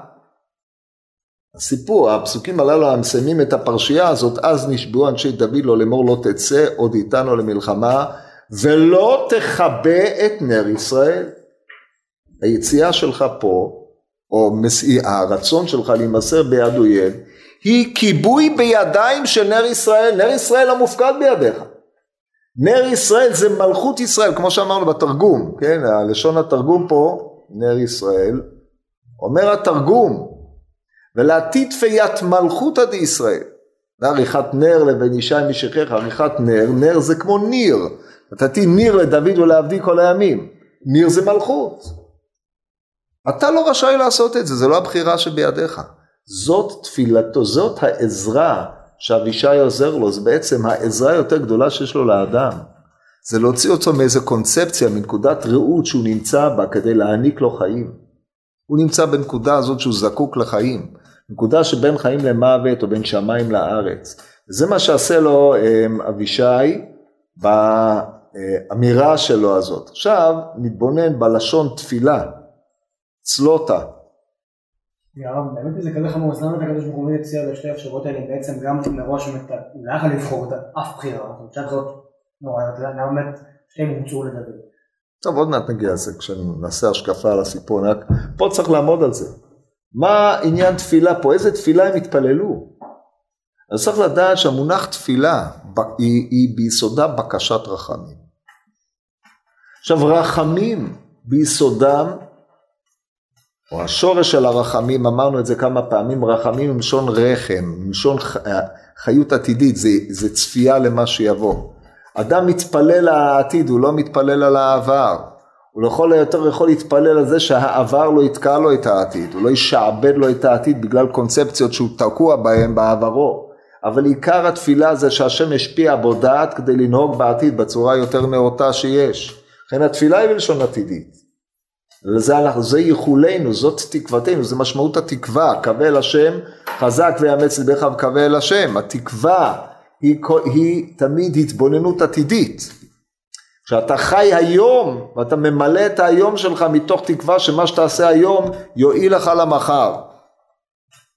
הסיפור, הפסוקים הללו המסיימים את הפרשייה הזאת, אז נשבעו אנשי דוד לו לאמור לא תצא עוד איתנו למלחמה ולא תכבה את נר ישראל. היציאה שלך פה, או הרצון שלך להימסר ביד אויב, היא כיבוי בידיים של נר ישראל, נר ישראל המופקד בידיך. נר ישראל זה מלכות ישראל, כמו שאמרנו בתרגום, כן, הלשון התרגום פה, נר ישראל, אומר התרגום, ולעתיד פיית מלכותא דישראל, לעריכת נר לבן ישי משכך, עריכת נר, נר זה כמו ניר, נתתי ניר לדוד ולעבדי כל הימים. ניר זה מלכות. אתה לא רשאי לעשות את זה, זה לא הבחירה שבידיך. זאת תפילתו, זאת העזרה שאבישי עוזר לו, זה בעצם העזרה היותר גדולה שיש לו לאדם. זה להוציא אותו מאיזה קונספציה, מנקודת ראות שהוא נמצא בה כדי להעניק לו חיים. הוא נמצא בנקודה הזאת שהוא זקוק לחיים. נקודה שבין חיים למוות או בין שמיים לארץ. זה מה שעשה לו אמ, אבישי באמירה שלו הזאת. עכשיו נתבונן בלשון תפילה, צלוטה. הרב, באמת זה כזה חמור, אז למה את הקדוש ברוך הוא הציע לשתי האפשרויות האלה בעצם גם מראש הוא לא יכול לבחור אף בחירה, זאת זאת נוראיות, למה באמת שתיהם הומצאו לדוד. טוב, עוד מעט נגיע לזה כשנעשה השקפה על הסיפור, פה צריך לעמוד על זה. מה עניין תפילה פה? איזה תפילה הם התפללו? אז צריך לדעת שהמונח תפילה היא, היא ביסודה בקשת רחמים. עכשיו רחמים ביסודם, או השורש של הרחמים, אמרנו את זה כמה פעמים, רחמים עם לשון רחם, עם לשון חיות עתידית, זה, זה צפייה למה שיבוא. אדם מתפלל לעתיד, הוא לא מתפלל על העבר. הוא לכל היותר יכול להתפלל על זה שהעבר לא יתקע לו את העתיד, הוא לא ישעבד לו את העתיד בגלל קונספציות שהוא תקוע בהם בעברו. אבל עיקר התפילה זה שהשם ישפיע בו דעת כדי לנהוג בעתיד בצורה יותר נאותה שיש. לכן התפילה היא בלשון עתידית. וזה אנחנו, זה ייחולנו, זאת תקוותנו, זה משמעות התקווה, קווה אל השם, חזק ויאמץ לבך אל השם. התקווה היא, היא תמיד התבוננות עתידית. כשאתה חי היום ואתה ממלא את היום שלך מתוך תקווה שמה שתעשה היום יועיל לך למחר.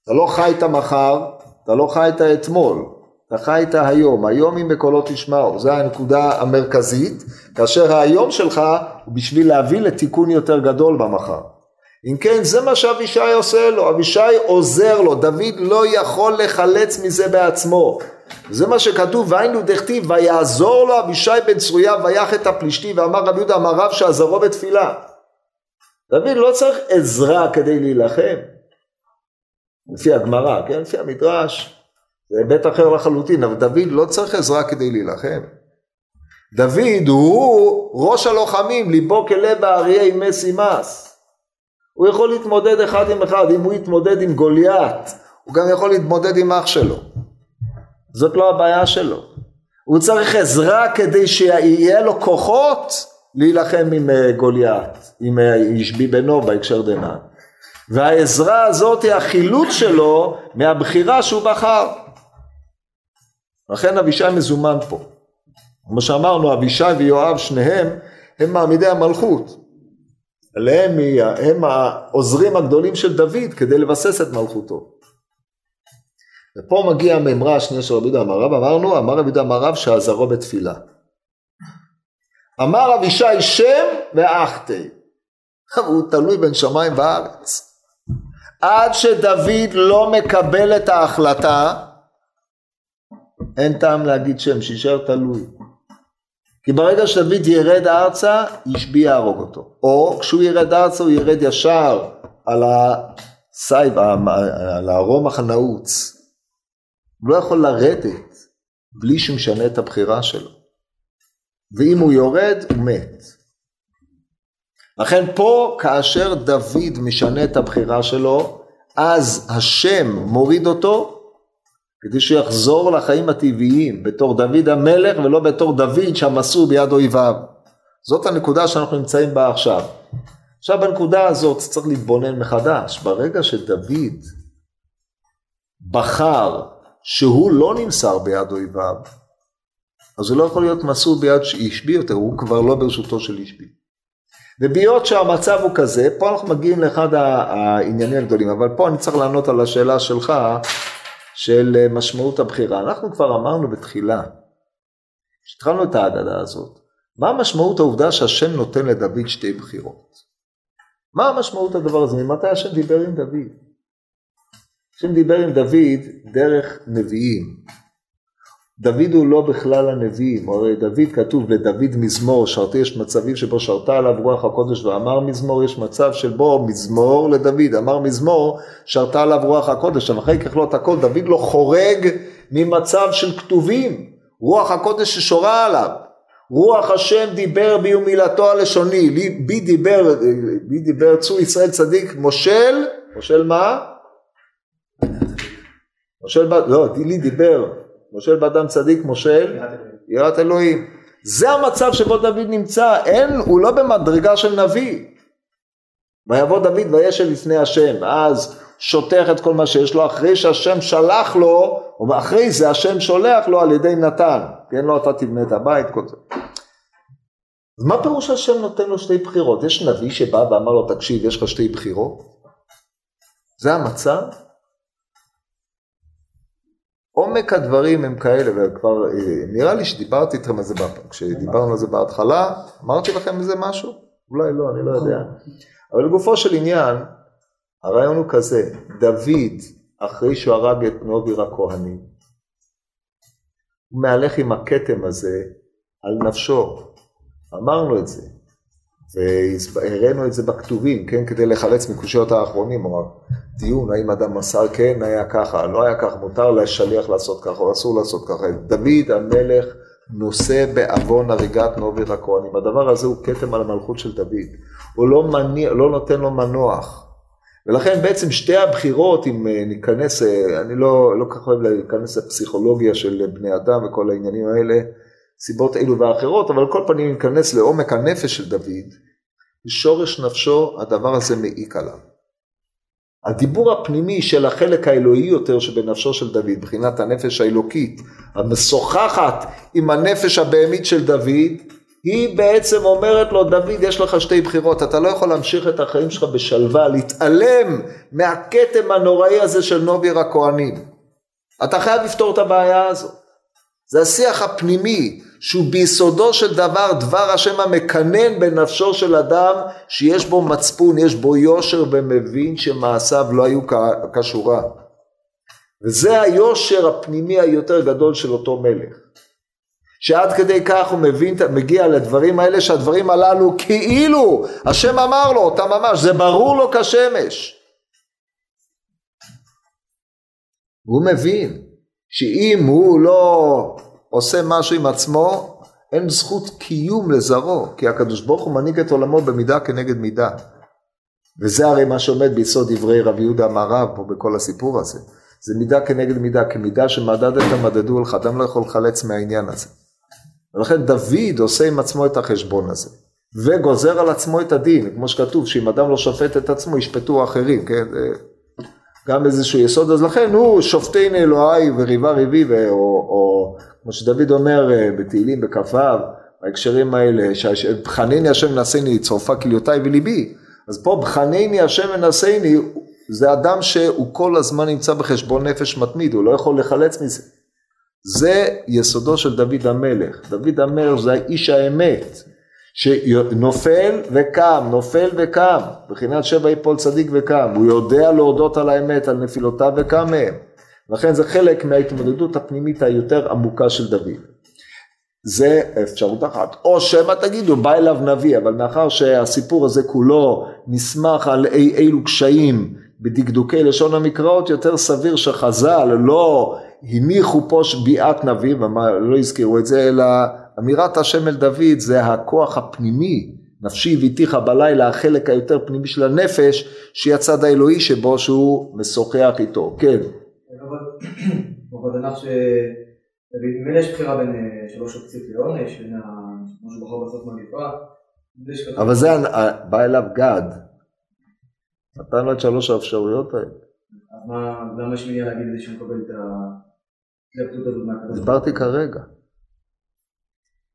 אתה לא חי את המחר, אתה לא חי את האתמול, אתה חי את היום, היום אם בקולו תשמעו, זו הנקודה המרכזית, כאשר היום שלך הוא בשביל להביא לתיקון יותר גדול במחר. אם כן זה מה שאבישי עושה לו, אבישי עוזר לו, דוד לא יכול לחלץ מזה בעצמו. זה מה שכתוב, והיינו דכתיב, ויעזור לו אבישי בן צרויה ויח את הפלישתי, ואמר רבי יהודה אמר רב שעזרו בתפילה. דוד לא צריך עזרה כדי להילחם. לפי הגמרא, כן? לפי המדרש, זה היבט אחר לחלוטין, אבל דוד לא צריך עזרה כדי להילחם. דוד הוא ראש הלוחמים, ליבו כלב האריה עם מס מס. הוא יכול להתמודד אחד עם אחד, אם הוא יתמודד עם גוליית, הוא גם יכול להתמודד עם אח שלו. זאת לא הבעיה שלו. הוא צריך עזרה כדי שיהיה לו כוחות להילחם עם אה, גוליית, עם אה, בנו בהקשר דנן. והעזרה הזאת היא החילוץ שלו מהבחירה שהוא בחר. לכן אבישי מזומן פה. כמו שאמרנו, אבישי ויואב שניהם הם מעמידי המלכות. עליהם הם העוזרים הגדולים של דוד כדי לבסס את מלכותו. ופה מגיע המימרה השנייה של רבי יהודה אמר רב, אמרנו, אמר רבי יהודה אמר רב שעזרו בתפילה. אמר אבישי שם ואחתי. הוא תלוי בין שמיים וארץ. עד שדוד לא מקבל את ההחלטה, אין טעם להגיד שם, שישאר תלוי. כי ברגע שדוד ירד ארצה, ישבי יהרוג אותו. או כשהוא ירד ארצה, הוא ירד ישר על הסייף, על הרומח הנעוץ. הוא לא יכול לרדת בלי שהוא משנה את הבחירה שלו. ואם הוא יורד, הוא מת. לכן פה כאשר דוד משנה את הבחירה שלו, אז השם מוריד אותו כדי שיחזור לחיים הטבעיים בתור דוד המלך ולא בתור דוד שהמסור ביד אויביו. זאת הנקודה שאנחנו נמצאים בה עכשיו. עכשיו בנקודה הזאת צריך להתבונן מחדש. ברגע שדוד בחר שהוא לא נמסר ביד אויביו, אז הוא לא יכול להיות מסור ביד אישבי יותר, הוא כבר לא ברשותו של אישבי. ובהיות שהמצב הוא כזה, פה אנחנו מגיעים לאחד העניינים הגדולים, אבל פה אני צריך לענות על השאלה שלך של משמעות הבחירה. אנחנו כבר אמרנו בתחילה, כשהתחלנו את ההגדה הזאת, מה משמעות העובדה שהשם נותן לדוד שתי בחירות? מה המשמעות הדבר הזה? ממתי השם דיבר עם דוד? השם דיבר עם דוד דרך נביאים. דוד הוא לא בכלל הנביאים, הרי דוד כתוב לדוד מזמור, שרתי יש מצבים שבו שרתה עליו רוח הקודש ואמר מזמור, יש מצב שבו מזמור לדוד, אמר מזמור, שרתה עליו רוח הקודש, אחרי ככלות הכל דוד לא חורג ממצב של כתובים, רוח הקודש ששורה עליו, רוח השם דיבר בי ומילתו הלשוני, בי דיבר, בי דיבר צור ישראל צדיק, מושל, מושל מה? מושל, לא, לי דיבר, מושל באדם צדיק, מושל יראת אלוהים. זה המצב שבו דוד נמצא, אין, הוא לא במדרגה של נביא. ויבוא דוד וישב לפני השם, אז שוטח את כל מה שיש לו, אחרי שהשם שלח לו, או אחרי זה השם שולח לו על ידי נתן, כן, לא אתה תבנה את הבית, כל זה. אז מה פירוש השם נותן לו שתי בחירות? יש נביא שבא ואמר לו, תקשיב, יש לך שתי בחירות? זה המצב? עומק הדברים הם כאלה, וכבר אה, נראה לי שדיברתי איתכם על זה, כשדיברנו על זה בהתחלה, אמרתי לכם איזה משהו? אולי לא, אני לא יודע. אבל לגופו של עניין, הרעיון הוא כזה, דוד, אחרי שהוא הרג את נוביר הכהנים, הוא מהלך עם הכתם הזה על נפשו, אמרנו את זה, והראינו את זה בכתובים, כן, כדי לחלץ מקושיות האחרונים, אמר, דיון האם אדם מסר, כן, היה ככה, לא היה ככה, מותר לשליח לעשות ככה, או אסור לעשות ככה, דוד המלך נושא בעוון הריגת נוביר הכהנים, הדבר הזה הוא כתם על המלכות של דוד, הוא לא, מניע, לא נותן לו מנוח, ולכן בעצם שתי הבחירות, אם אה, ניכנס, אה, אני לא, לא כך אוהב להיכנס לפסיכולוגיה של בני אדם וכל העניינים האלה, סיבות אלו ואחרות, אבל על כל פנים ניכנס לעומק הנפש של דוד, בשורש נפשו הדבר הזה מעיק עליו. הדיבור הפנימי של החלק האלוהי יותר שבנפשו של דוד, מבחינת הנפש האלוקית, המשוחחת עם הנפש הבהמית של דוד, היא בעצם אומרת לו, דוד, יש לך שתי בחירות, אתה לא יכול להמשיך את החיים שלך בשלווה, להתעלם מהכתם הנוראי הזה של נוביר הכהנים. אתה חייב לפתור את הבעיה הזאת. זה השיח הפנימי, שהוא ביסודו של דבר דבר השם המקנן בנפשו של אדם, שיש בו מצפון, יש בו יושר ומבין שמעשיו לא היו כשורה. וזה היושר הפנימי היותר גדול של אותו מלך. שעד כדי כך הוא מבין, מגיע לדברים האלה, שהדברים הללו כאילו השם אמר לו אותם ממש, זה ברור לו כשמש. הוא מבין שאם הוא לא עושה משהו עם עצמו, אין זכות קיום לזרעו, כי הקדוש ברוך הוא מנהיג את עולמו במידה כנגד מידה. וזה הרי מה שעומד ביסוד דברי רבי יהודה המערב פה בכל הסיפור הזה. זה מידה כנגד מידה, כמידה שמדדת מדדו לך, אדם לא יכול לחלץ מהעניין הזה. ולכן דוד עושה עם עצמו את החשבון הזה, וגוזר על עצמו את הדין, כמו שכתוב, שאם אדם לא שופט את עצמו, ישפטו אחרים, כן? גם איזשהו יסוד, אז לכן הוא שופטני אלוהי וריבה ריבי, או, או כמו שדוד אומר אה, בתהילים בכ"ו, בהקשרים האלה, בחנני השם מנסני צורפה כליותיי וליבי, אז פה בחנני השם מנסני, זה אדם שהוא כל הזמן נמצא בחשבון נפש מתמיד, הוא לא יכול לחלץ מזה. זה יסודו של דוד המלך. דוד המלך זה האיש האמת, שנופל וקם, נופל וקם, מבחינת שבע יפול צדיק וקם, הוא יודע להודות על האמת, על נפילותיו וקם מהם. לכן זה חלק מההתמודדות הפנימית היותר עמוקה של דוד. זה אפשרות אחת. או שמא תגידו, בא אליו נביא, אבל מאחר שהסיפור הזה כולו נסמך על אי אילו קשיים בדקדוקי לשון המקראות, יותר סביר שחז"ל לא הניחו פה שביעת נביא, ולא הזכירו את זה, אלא אמירת השם אל דוד זה הכוח הפנימי, נפשי הביתיך בלילה, החלק היותר פנימי של הנפש, שהיא הצד האלוהי שבו שהוא משוחח איתו, כן. אבל דנך ממילא יש בחירה בין אה, שלוש אופציות לעונש, בין מה שבחר בסוף מגפה. אבל זה בא אליו גד, נתן לו את שלוש האפשרויות האלה. אז מה, למה יש מניעה להגיד את זה שהוא מקבל את ההתלבטות הזאת? הסברתי כרגע.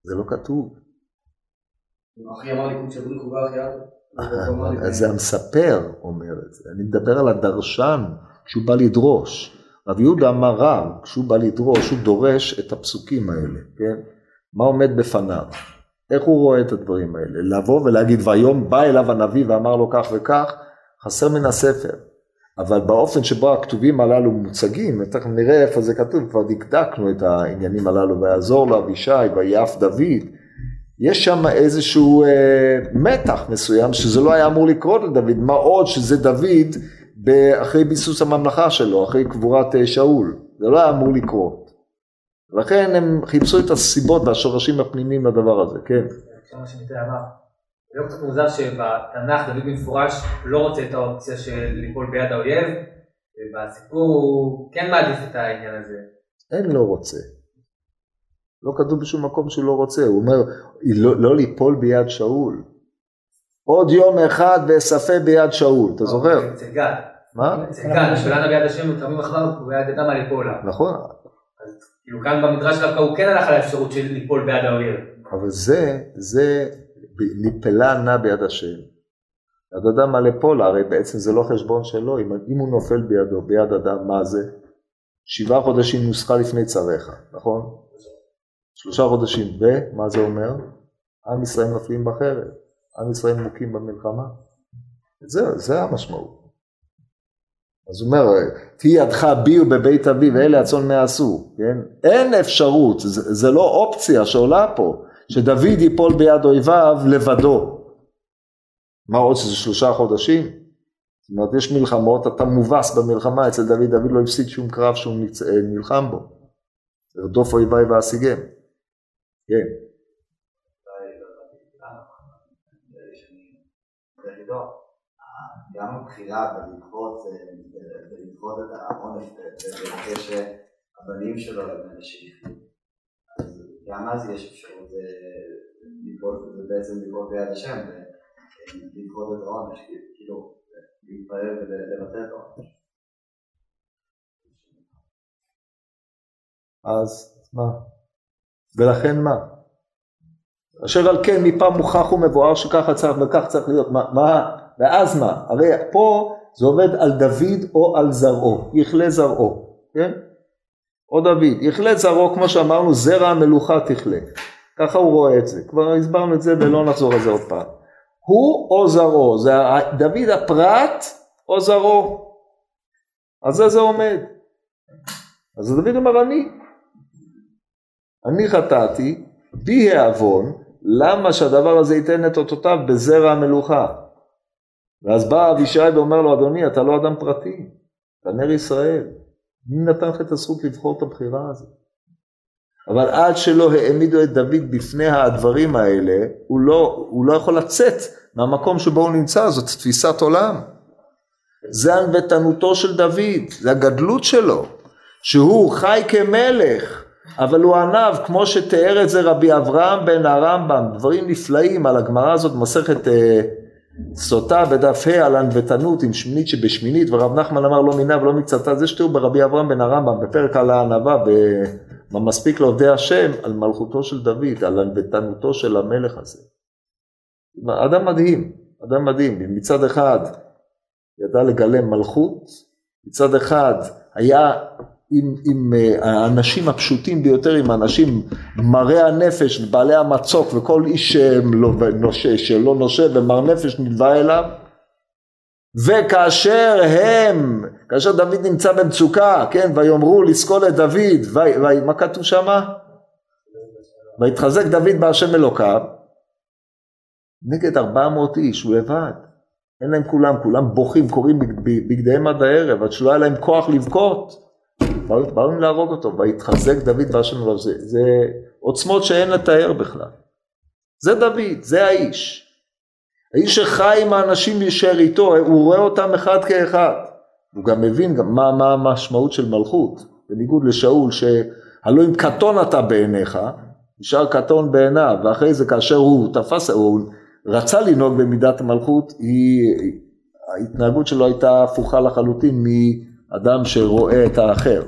זה לא כתוב. אחי אמר לי קודש בריך ואחי אז זה המספר אומר את זה. אני מדבר על הדרשן כשהוא בא לדרוש. רב יהודה אמר רב, כשהוא בא לדרוש, הוא דורש את הפסוקים האלה, כן? מה עומד בפניו? איך הוא רואה את הדברים האלה? לבוא ולהגיד, והיום בא אליו הנביא ואמר לו כך וכך, חסר מן הספר. אבל באופן שבו הכתובים הללו מוצגים, תכף נראה איפה זה כתוב, כבר דקדקנו את העניינים הללו, ויעזור לו אבישי, ויעף דוד, יש שם איזשהו אה, מתח מסוים שזה לא היה אמור לקרות לדוד, מה עוד שזה דוד אחרי ביסוס הממלכה שלו, אחרי קבורת אה, שאול, זה לא היה אמור לקרות. לכן הם חיפשו את הסיבות והשורשים הפנימיים לדבר הזה, כן. זה לא קצת מוזר שבתנ"ך דוד במפורש לא רוצה את האופציה של ליפול ביד האויב, ובסיפור הוא כן מעדיף את העניין הזה. אין לא רוצה. לא כתוב בשום מקום שהוא לא רוצה, הוא אומר לא, לא ליפול ביד שאול. עוד יום אחד ואספה ביד שאול, אתה זוכר? אצל גד. מה? אצל גד, שלנו ביד השם ותרמים אחריו, ידע מה ליפול לה. נכון, כאילו כאן במדרש דווקא הוא כן הלך על האפשרות של ליפול ביד האויב. אבל זה, זה נפלה נע ביד השם. אתה יודע מה לפול, הרי בעצם זה לא חשבון שלו, אם, אם הוא נופל בידו, ביד אדם, מה זה? שבעה חודשים נוסחה לפני צריך, נכון? שלושה חודשים, ומה זה אומר? עם ישראל נופלים בחרב, עם ישראל מוכים במלחמה. זהו, זה המשמעות. אז הוא אומר, תהי ידך בי ובבית אבי ואלה הצאן מה עשו, כן? אין אפשרות, זה, זה לא אופציה שעולה פה, שדוד ייפול ביד אויביו לבדו. מה עוד שזה שלושה חודשים? זאת אומרת, יש מלחמות, אתה מובס במלחמה אצל דוד, דוד לא הפסיד שום קרב שהוא נלחם בו. לרדוף אויביי ואשיגם. כן. גם הבחירה בלדחות את העונש ולבקש שהבנים שלו לבן שיחיו. גם אז יש אפשרות בעצם לגבות ביד השם ולגבות את העונש, כאילו להתפלל ולבטל את העונש. אז מה? ולכן מה? אשר על כן מפעם מוכח ומבואר שככה צריך וכך צריך להיות, מה, מה, ואז מה? הרי פה זה עובד על דוד או על זרעו, יכלה זרעו, כן? או דוד, יכלה זרעו כמו שאמרנו זרע המלוכה תכלה, ככה הוא רואה את זה, כבר הסברנו את זה ולא נחזור על זה עוד פעם. הוא או זרעו, זה דוד הפרט או זרעו, אז זה זה עומד. אז דוד אומר אני, אני חטאתי, בי העוון, למה שהדבר הזה ייתן את אותותיו בזרע המלוכה? ואז בא אבישי ואומר לו, אדוני, אתה לא אדם פרטי, אתה נר ישראל. מי נתן לך את הזכות לבחור את הבחירה הזאת? אבל עד שלא העמידו את דוד בפני הדברים האלה, הוא לא, הוא לא יכול לצאת מהמקום שבו הוא נמצא, זאת תפיסת עולם. זה ענוותנותו של דוד, זה הגדלות שלו, שהוא חי כמלך, אבל הוא ענב, כמו שתיאר את זה רבי אברהם בן הרמב"ם, דברים נפלאים על הגמרא הזאת, מסכת אה, סוטה בדף ה' על ענוותנות עם שמינית שבשמינית, ורב נחמן אמר לא מינה ולא מקצתה, זה שתיאור ברבי אברהם בן הרמב"ם, בפרק על הענווה, מה מספיק לעובדי השם, על מלכותו של דוד, על ענוותנותו של המלך הזה. אדם מדהים, אדם מדהים, מצד אחד ידע לגלם מלכות, מצד אחד היה עם, עם אה, האנשים הפשוטים ביותר, עם האנשים מרי הנפש ובעלי המצוק וכל איש שלא נושה, שלא נושה ומר נפש נלווה אליו. וכאשר הם, כאשר דוד נמצא במצוקה, כן, ויאמרו לסקול את דוד, ו, ו, מה כתוב שמה? ויתחזק דוד בהשם אלוקיו נגד ארבע מאות איש, הוא לבד, אין להם כולם, כולם בוכים, קוראים בגדיהם עד הערב, עד שלא היה להם כוח לבכות באו להרוג אותו, ויתחזק דוד בהשם אלוהיו, זה, זה עוצמות שאין לתאר בכלל. זה דוד, זה האיש. האיש שחי עם האנשים ישר איתו, הוא רואה אותם אחד כאחד. הוא גם מבין גם מה, מה המשמעות של מלכות, בניגוד לשאול שהלא אם קטון אתה בעיניך, נשאר קטון בעיניו, ואחרי זה כאשר הוא תפס, הוא רצה לנהוג במידת המלכות, היא, ההתנהגות שלו הייתה הפוכה לחלוטין מאדם שרואה את האחר.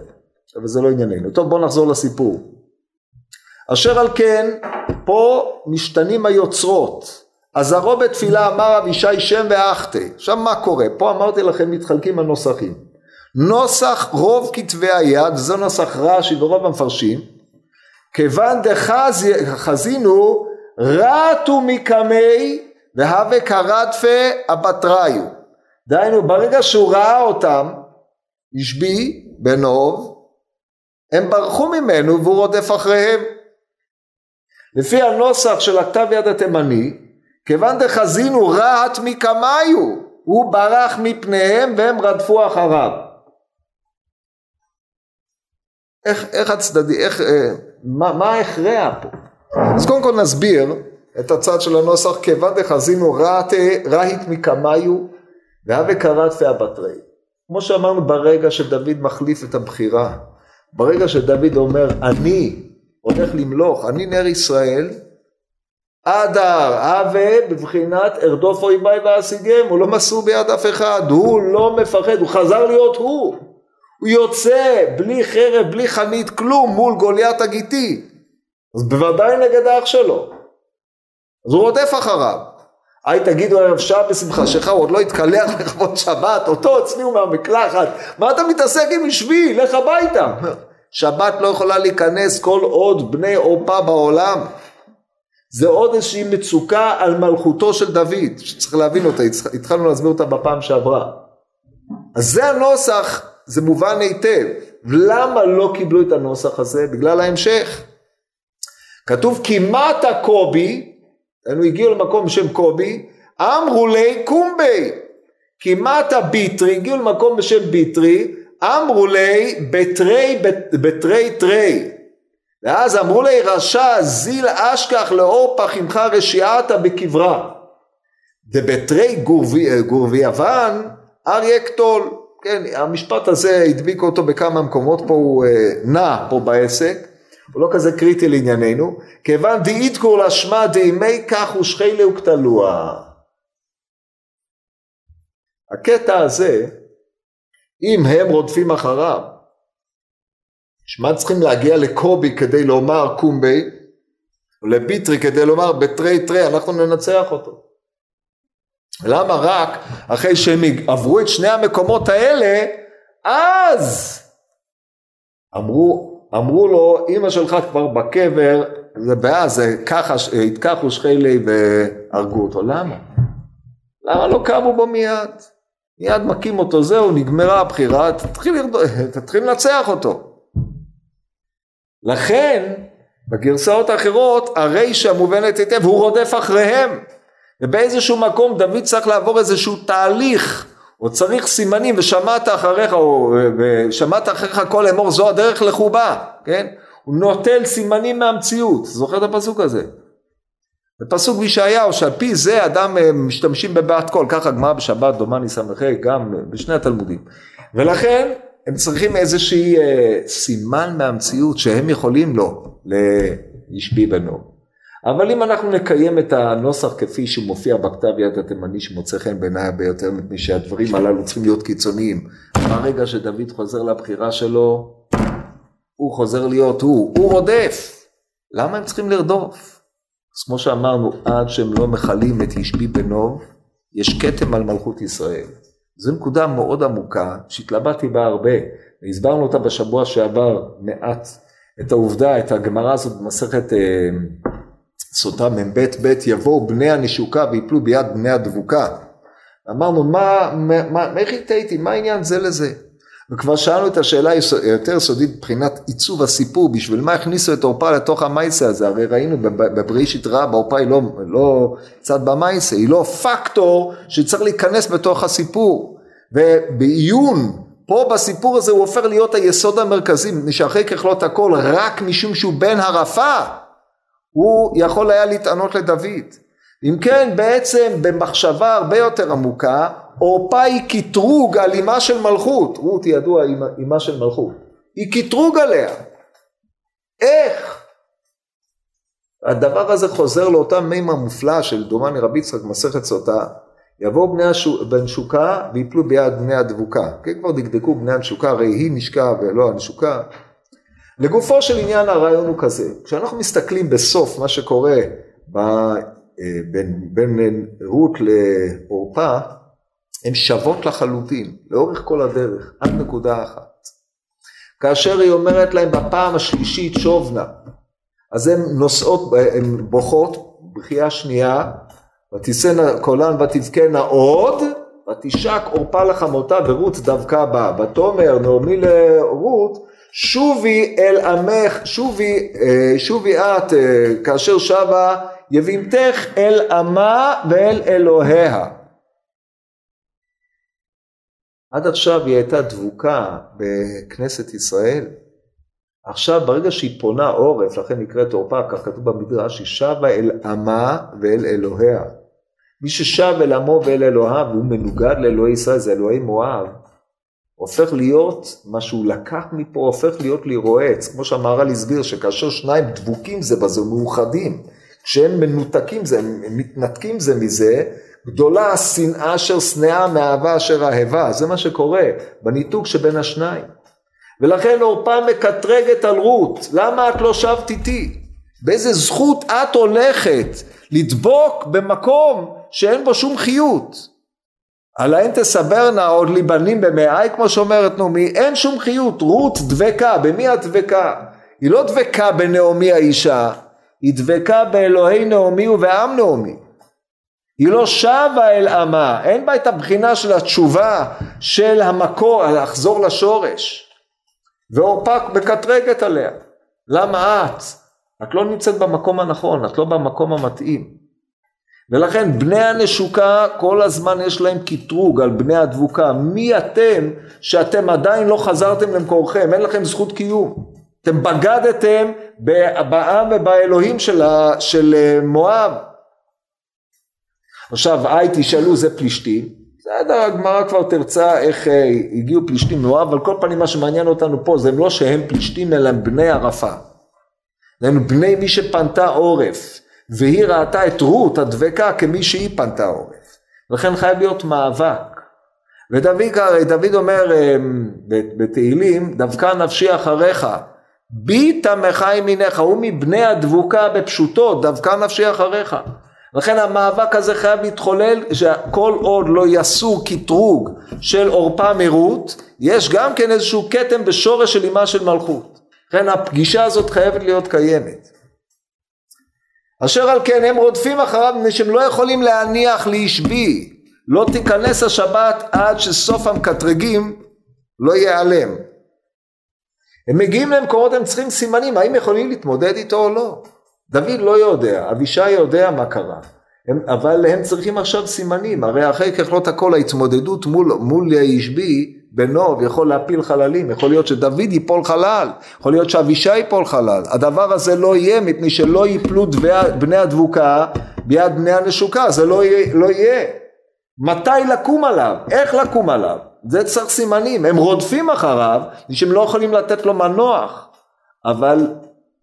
אבל זה לא ענייננו. טוב, בואו נחזור לסיפור. אשר על כן, פה משתנים היוצרות. עזרו בתפילה אמר אבישי שם ואחתה. עכשיו מה קורה? פה אמרתי לכם מתחלקים הנוסחים. נוסח רוב כתבי היד, וזה נוסח רש"י ורוב המפרשים, כיוון דחזינו רטו מקמי והווה קרדפה אבטריו. דהיינו ברגע שהוא ראה אותם, השבי בן אוב, הם ברחו ממנו והוא רודף אחריהם. לפי הנוסח של הכתב יד התימני, כיוון דחזינו רהט מקמיו, הוא ברח מפניהם והם רדפו אחריו. איך, איך הצדדי, איך, אה, מה, מה ההכרע פה? אז קודם כל נסביר את הצד של הנוסח, כיוון דחזינו רהט מקמיו והווה קראת פיה בתרי. כמו שאמרנו, ברגע שדוד מחליף את הבחירה, ברגע שדוד אומר, אני הולך למלוך, אני נר ישראל, אדר, אבה, בבחינת ארדוף אויביי ואשיגם, הוא לא מסור ביד אף אחד, הוא לא מפחד, הוא חזר להיות הוא. הוא יוצא בלי חרב, בלי חנית, כלום, מול גוליית הגיתי. אז בוודאי נגד האח שלו. אז הוא רודף אחריו. היי תגידו ערב שעה בשמחה שלך, הוא עוד לא התקלח לכבוד שבת, אותו הוציאו מהמקלחת, מה אתה מתעסק עם אשבי, לך הביתה. שבת לא יכולה להיכנס כל עוד בני עורפה בעולם. זה עוד איזושהי מצוקה על מלכותו של דוד, שצריך להבין אותה, התחלנו להסביר אותה בפעם שעברה. אז זה הנוסח, זה מובן היטב. למה לא קיבלו את הנוסח הזה? בגלל ההמשך. כתוב כמעט הקובי, היינו הגיעו למקום בשם קובי, אמרו לי קומבי. כמעט הביטרי, הגיעו למקום בשם ביטרי, אמרו לי בתרי בתרי תרי. ואז אמרו לי רשע זיל אשכח לאור פחמך רשיעתה בקברה. דבתרי גורבי, גורבי יוון אריה קטול. כן, המשפט הזה הדביק אותו בכמה מקומות, פה הוא אה, נע פה בעסק, הוא לא כזה קריטי לענייננו, כיוון דאיתקור לשמה דאימי כך ושכילי וקטלוה. הקטע הזה, אם הם רודפים אחריו, שמה צריכים להגיע לקובי כדי לומר קומבי, או לביטרי כדי לומר בתרי תרי, אנחנו ננצח אותו. למה רק אחרי שהם עברו את שני המקומות האלה, אז אמרו, אמרו לו, אמא שלך כבר בקבר, זה בעיה, זה ככה, התכחו שכילי והרגו אותו. למה? למה לא קמו בו מיד? מיד מכים אותו, זהו, נגמרה הבחירה, תתחיל, תתחיל לנצח אותו. לכן, בגרסאות האחרות, הרישא מובנת היטב, הוא רודף אחריהם. ובאיזשהו מקום דוד צריך לעבור איזשהו תהליך, או צריך סימנים, ושמעת אחריך, או ושמעת אחריך כל אמור, זו הדרך לחובה, כן? הוא נוטל סימנים מהמציאות, זוכר את הפסוק הזה? זה פסוק בישעיהו, שעל פי זה אדם אה, משתמשים בבת קול, ככה גמרא בשבת דומני ס"ה, גם בשני התלמודים. ולכן הם צריכים איזושהי אה, סימן מהמציאות שהם יכולים לו, לישבי בנו. אבל אם אנחנו נקיים את הנוסח כפי שהוא מופיע בכתב יד התימני שמוצא חן בעיניי הרבה יותר מפני שהדברים הללו צריכים להיות קיצוניים. ברגע שדוד חוזר לבחירה שלו, הוא חוזר להיות הוא, הוא רודף. למה הם צריכים לרדוף? אז כמו שאמרנו, עד שהם לא מכלים את ישבי בנוב, יש כתם על מלכות ישראל. זו נקודה מאוד עמוקה שהתלבטתי בה הרבה, והסברנו אותה בשבוע שעבר מעט, את העובדה, את הגמרא הזאת במסכת אה, סוטה מ"ב ב' יבואו בני הנשוקה ויפלו ביד בני הדבוקה. אמרנו מה, מה, מה איך התהיתי, מה העניין זה לזה? וכבר שאלנו את השאלה היותר יסודית מבחינת עיצוב הסיפור, בשביל מה הכניסו את עורפה לתוך המייסה הזה, הרי ראינו בבראשית רבה, עורפה היא לא, לא צד במייסה, היא לא פקטור שצריך להיכנס בתוך הסיפור, ובעיון פה בסיפור הזה הוא הופך להיות היסוד המרכזי, מפני שאחרי ככלות הכל, רק משום שהוא בן הרפה, הוא יכול היה להתענות לדוד. אם כן בעצם במחשבה הרבה יותר עמוקה עורפה היא קטרוג על אמה של מלכות, רות ידוע אמה של מלכות, היא קטרוג עליה. איך? הדבר הזה חוזר לאותה מימה מופלאה של דומני רבי יצחק מסכת סוטה, יבואו בני הנשוקה ויפלו ביד בני הדבוקה, כן כבר דקדקו בני הנשוקה, הרי היא נשקה ולא הנשוקה, לגופו של עניין הרעיון הוא כזה, כשאנחנו מסתכלים בסוף מה שקורה ב, אה, בין, בין רות לעורפה, הן שוות לחלוטין, לאורך כל הדרך, עד נקודה אחת. כאשר היא אומרת להם בפעם השלישית שוב נא, אז הן נוסעות, הן בוכות, בחייה שנייה, ותישאנה קולן ותבכנה עוד, ותשק עורפה לחמותה ורות דבקה בה. ותאמר נעמי לרות, שובי אל עמך, שובי, אה, שובי את אה, כאשר שבה יבימתך אל עמה ואל אלוהיה. עד עכשיו היא הייתה דבוקה בכנסת ישראל. עכשיו ברגע שהיא פונה עורף, לכן נקראת עורפה, כך כתוב במדרש, היא שבה אל עמה ואל אלוהיה. מי ששב אל עמו ואל אלוהיו והוא מנוגד לאלוהי ישראל זה אלוהי מואב, הופך להיות, מה שהוא לקח מפה הופך להיות לי רועץ, כמו שהמהר"ל הסביר, שכאשר שניים דבוקים זה בזה, מאוחדים, כשהם מנותקים זה, הם מתנתקים זה מזה, גדולה השנאה אשר שנאה מאהבה אשר אהבה, זה מה שקורה בניתוק שבין השניים. ולכן עורפה מקטרגת על רות, למה את לא שבת איתי? באיזה זכות את הולכת לדבוק במקום שאין בו שום חיות? על האין תסברנה עוד ליבנים במאי כמו שאומרת נעמי אין שום חיות רות דבקה. במי הדבקה היא לא דבקה בנעמי האישה היא דבקה באלוהי נעמי ובעם נעמי. היא לא שבה אל עמה. אין בה את הבחינה של התשובה של המקור לחזור לשורש. ועורפה מקטרגת עליה. למה את? את לא נמצאת במקום הנכון את לא במקום המתאים ולכן בני הנשוקה כל הזמן יש להם קטרוג על בני הדבוקה. מי אתם שאתם עדיין לא חזרתם למקורכם? אין לכם זכות קיום. אתם בגדתם בעם ובאלוהים של, של אה, מואב. עכשיו, היי תשאלו זה פלישתים. בסדר, הגמרא כבר תרצה איך אה, הגיעו פלישתים מואב, אבל כל פנים מה שמעניין אותנו פה זה לא שהם פלישתים אלא הם בני ערפה. הם בני מי שפנתה עורף. והיא ראתה את רות הדבקה כמי שהיא פנתה עורף. לכן חייב להיות מאבק. ודוד, דוד אומר אמ, בתהילים, דווקא נפשי אחריך, בי תמך ימינך, הוא מבני הדבוקה בפשוטו, דווקא נפשי אחריך. לכן המאבק הזה חייב להתחולל, שכל עוד לא יסור קטרוג של עורפה מרות, יש גם כן איזשהו כתם בשורש של אימה של מלכות. לכן הפגישה הזאת חייבת להיות קיימת. אשר על כן הם רודפים אחריו מפני שהם לא יכולים להניח לישבי לא תיכנס השבת עד שסוף המקטרגים לא ייעלם. הם מגיעים למקורות הם צריכים סימנים האם יכולים להתמודד איתו או לא. דוד לא יודע, אבישי יודע מה קרה, הם, אבל הם צריכים עכשיו סימנים, הרי אחרי ככלות הכל ההתמודדות מול, מול ישבי בנוב יכול להפיל חללים, יכול להיות שדוד ייפול חלל, יכול להיות שאבישי ייפול חלל, הדבר הזה לא יהיה מפני שלא ייפלו בני הדבוקה ביד בני הנשוקה, זה לא יהיה, לא יהיה. מתי לקום עליו, איך לקום עליו, זה צריך סימנים, הם רודפים אחריו, שהם לא יכולים לתת לו מנוח, אבל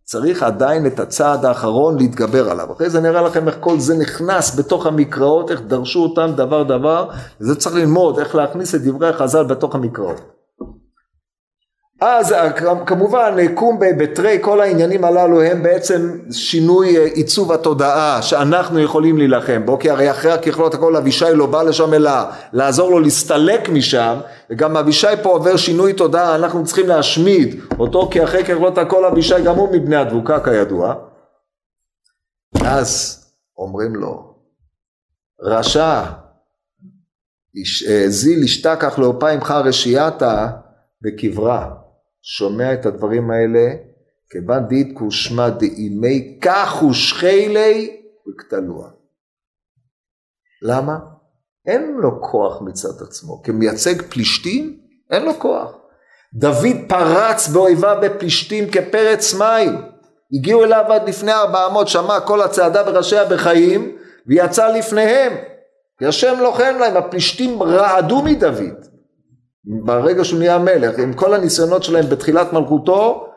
צריך עדיין את הצעד האחרון להתגבר עליו. אחרי זה נראה לכם איך כל זה נכנס בתוך המקראות, איך דרשו אותם דבר דבר, וזה צריך ללמוד איך להכניס את דברי החז"ל בתוך המקראות. אז כמובן קום בתרי כל העניינים הללו הם בעצם שינוי אה, עיצוב התודעה שאנחנו יכולים להילחם בו כי הרי אחרי הככלות הכל אבישי לא בא לשם אלא לעזור לו להסתלק משם וגם אבישי פה עובר שינוי תודעה אנחנו צריכים להשמיד אותו כי אחרי ככלות הכל אבישי גם הוא מבני הדבוקה כידוע. אז אומרים לו רשע אה, זיל ישתכח לאופיים חרשייתא בקברה שומע את הדברים האלה, כיוון דידקו שמע דאימי כך ושחילי וקטלוה. למה? אין לו כוח מצד עצמו. כמייצג פלישתים, אין לו כוח. דוד פרץ באויביו בפלישתים כפרץ מים. הגיעו אליו עד לפני ארבע אמות, שמע כל הצעדה וראשיה בחיים, ויצא לפניהם. כי השם לוחם להם, הפלישתים רעדו מדוד. ברגע שהוא נהיה מלך, עם כל הניסיונות שלהם בתחילת מלכותו,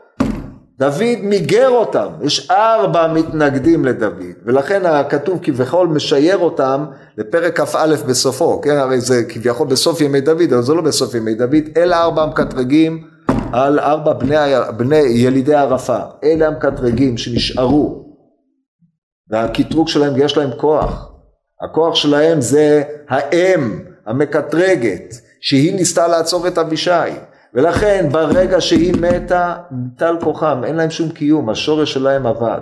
דוד מיגר אותם, יש ארבע מתנגדים לדוד, ולכן הכתוב כביכול משייר אותם לפרק כ"א בסופו, כן, הרי זה כביכול בסוף ימי דוד, אבל זה לא בסוף ימי דוד, אלה ארבע המקטרגים על ארבע בני, בני ילידי ערפה, אלה המקטרגים שנשארו, והקטרוג שלהם יש להם כוח, הכוח שלהם זה האם המקטרגת, שהיא ניסתה לעצור את אבישי. ולכן ברגע שהיא מתה, ניטל כוחם, אין להם שום קיום, השורש שלהם אבד.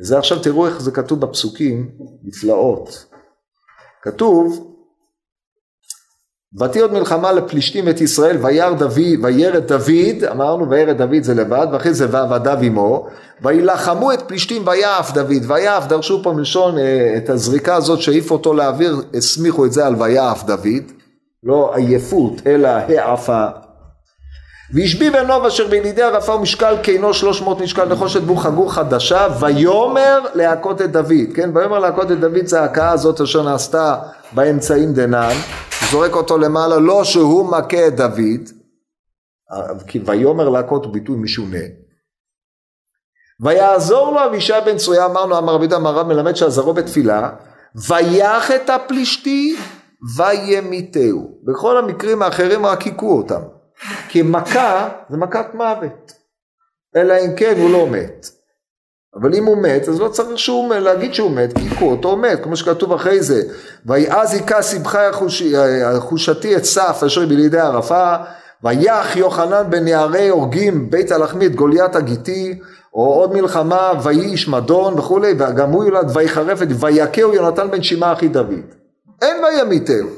וזה עכשיו תראו איך זה כתוב בפסוקים, נפלאות. כתוב, ותהי עוד מלחמה לפלישתים את ישראל, וירא דוד, וירד דוד, אמרנו וירד דוד זה לבד, ואחרי זה ועבדיו עמו, וילחמו את פלישתים ויעף דוד, ויעף, דרשו פה מלשון אה, את הזריקה הזאת שהעיף אותו לאוויר, הסמיכו את זה על ויעף דוד, לא עייפות, אלא העפה. והשבי בנוב אשר בילידי ערפה ומשקל כינו שלוש מאות משקל נחושת בור חגור חדשה ויאמר להכות את דוד, כן? ויאמר להכות את דוד זה ההכאה הזאת אשר נעשתה באמצעים דנן, זורק אותו למעלה, לא שהוא מכה את דוד, כי ויאמר להכות הוא ביטוי משונה. ויעזור לו אבישי בן צרויה, אמרנו, אמר רבי הרב מלמד שעזרו בתפילה, ויח את הפלישתי וימיתהו. בכל המקרים האחרים רק היכו אותם. כי מכה זה מכת מוות. אלא אם כן הוא לא מת. אבל אם הוא מת, אז לא צריך שהוא, להגיד שהוא מת, כי היכו אותו מת, כמו שכתוב אחרי זה. ויעז היכה שמחה החושתי את סף אשר בלידי ערפה, ויח יוחנן בן יערי הורגים בית הלחמי את גוליית הגיתי, או עוד מלחמה, ויהי איש מדון וכולי, וגם הוא יולד ויחרף את, ויכהו יונתן בן שמעה אחי דוד. אין וימיתהו.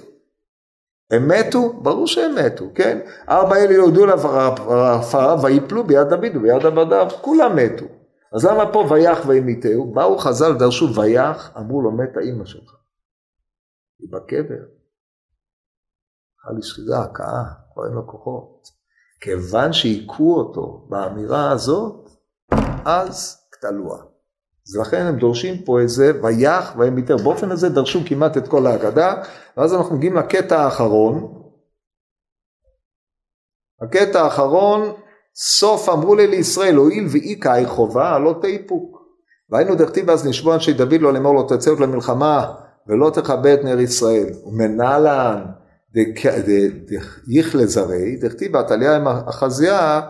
הם מתו? ברור שהם מתו, כן? ארבע אלה יורדו לעפרה ויפלו ביד דוד וביד עבדיו, כולם מתו. אז למה פה ויח וימיתהו? באו חז"ל, דרשו ויח, אמרו לו מתה אימא שלך. היא בקבר. חל שחיזה, הכאה, כבר אין לו כוחות. כיוון שהיכו אותו באמירה הזאת, אז קטלוה. אז לכן הם דורשים פה איזה ויח וימיתהו. באופן הזה דרשו כמעט את כל ההגדה, ואז אנחנו מגיעים לקטע האחרון. הקטע האחרון, סוף אמרו לי לישראל, הואיל ואיכאי חובה, לא תאיפוק. והיינו דכתיב אז נשבו אנשי דוד לו לאמור לו תצא למלחמה ולא תכבה את נר ישראל. ומנהלן יכלה זרי, דכתיב עתליה עם החזייה,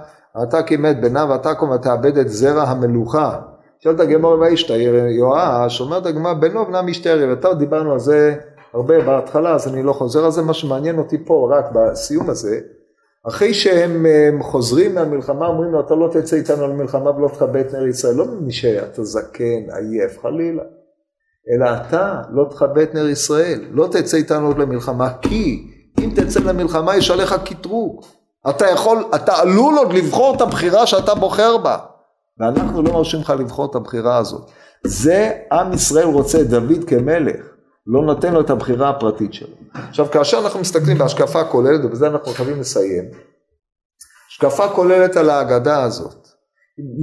אתה כמת בנה ואתה קום ותאבד את זרע המלוכה. שואלת הגמור וישתעיר יואש, אומרת הגמרא בנו ובנה משתער, ואתה דיברנו על זה הרבה בהתחלה אז אני לא חוזר על זה, מה שמעניין אותי פה רק בסיום הזה, אחרי שהם חוזרים מהמלחמה אומרים לו אתה לא תצא איתנו למלחמה ולא תכבה את נר ישראל, לא מי שאתה זקן, עייף, חלילה, אלא אתה לא תכבה את נר ישראל, לא תצא איתנו עוד למלחמה, כי אם תצא למלחמה יש עליך קטרוג, אתה יכול, אתה עלול עוד לבחור את הבחירה שאתה בוחר בה, ואנחנו לא מרשים לך לבחור את הבחירה הזאת. זה עם ישראל רוצה את דוד כמלך, לא נותן לו את הבחירה הפרטית שלו. עכשיו כאשר אנחנו מסתכלים בהשקפה כוללת, ובזה אנחנו חייבים לסיים, השקפה כוללת על ההגדה הזאת,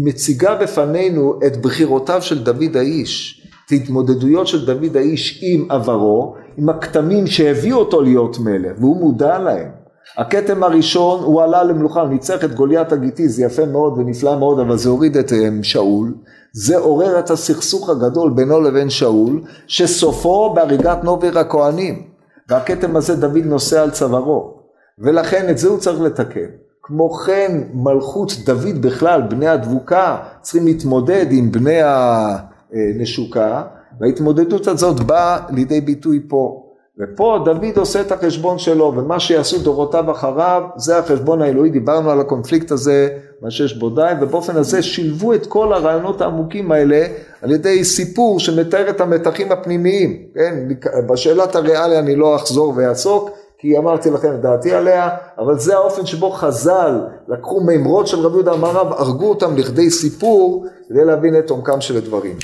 מציגה בפנינו את בחירותיו של דוד האיש, את ההתמודדויות של דוד האיש עם עברו, עם הכתמים שהביאו אותו להיות מלך, והוא מודע להם. הכתם הראשון הוא עלה למלוכה, הוא ניצח את גוליית הגיתי, זה יפה מאוד ונפלא מאוד, אבל זה הוריד את שאול. זה עורר את הסכסוך הגדול בינו לבין שאול, שסופו בהריגת נובר הכהנים. והכתם הזה דוד נושא על צווארו. ולכן את זה הוא צריך לתקן. כמו כן מלכות דוד בכלל, בני הדבוקה, צריכים להתמודד עם בני הנשוקה, וההתמודדות הזאת באה לידי ביטוי פה. ופה דוד עושה את החשבון שלו, ומה שיעשו דורותיו אחריו, זה החשבון האלוהי, דיברנו על הקונפליקט הזה, מה שיש בו די, ובאופן הזה שילבו את כל הרעיונות העמוקים האלה על ידי סיפור שמתאר את המתחים הפנימיים, כן, בשאלת הריאליה אני לא אחזור ואעסוק, כי אמרתי לכם את דעתי עליה, אבל זה האופן שבו חז"ל לקחו מימרות של רבי יהודה אמר רב, הרגו אותם לכדי סיפור, כדי להבין את עומקם של הדברים.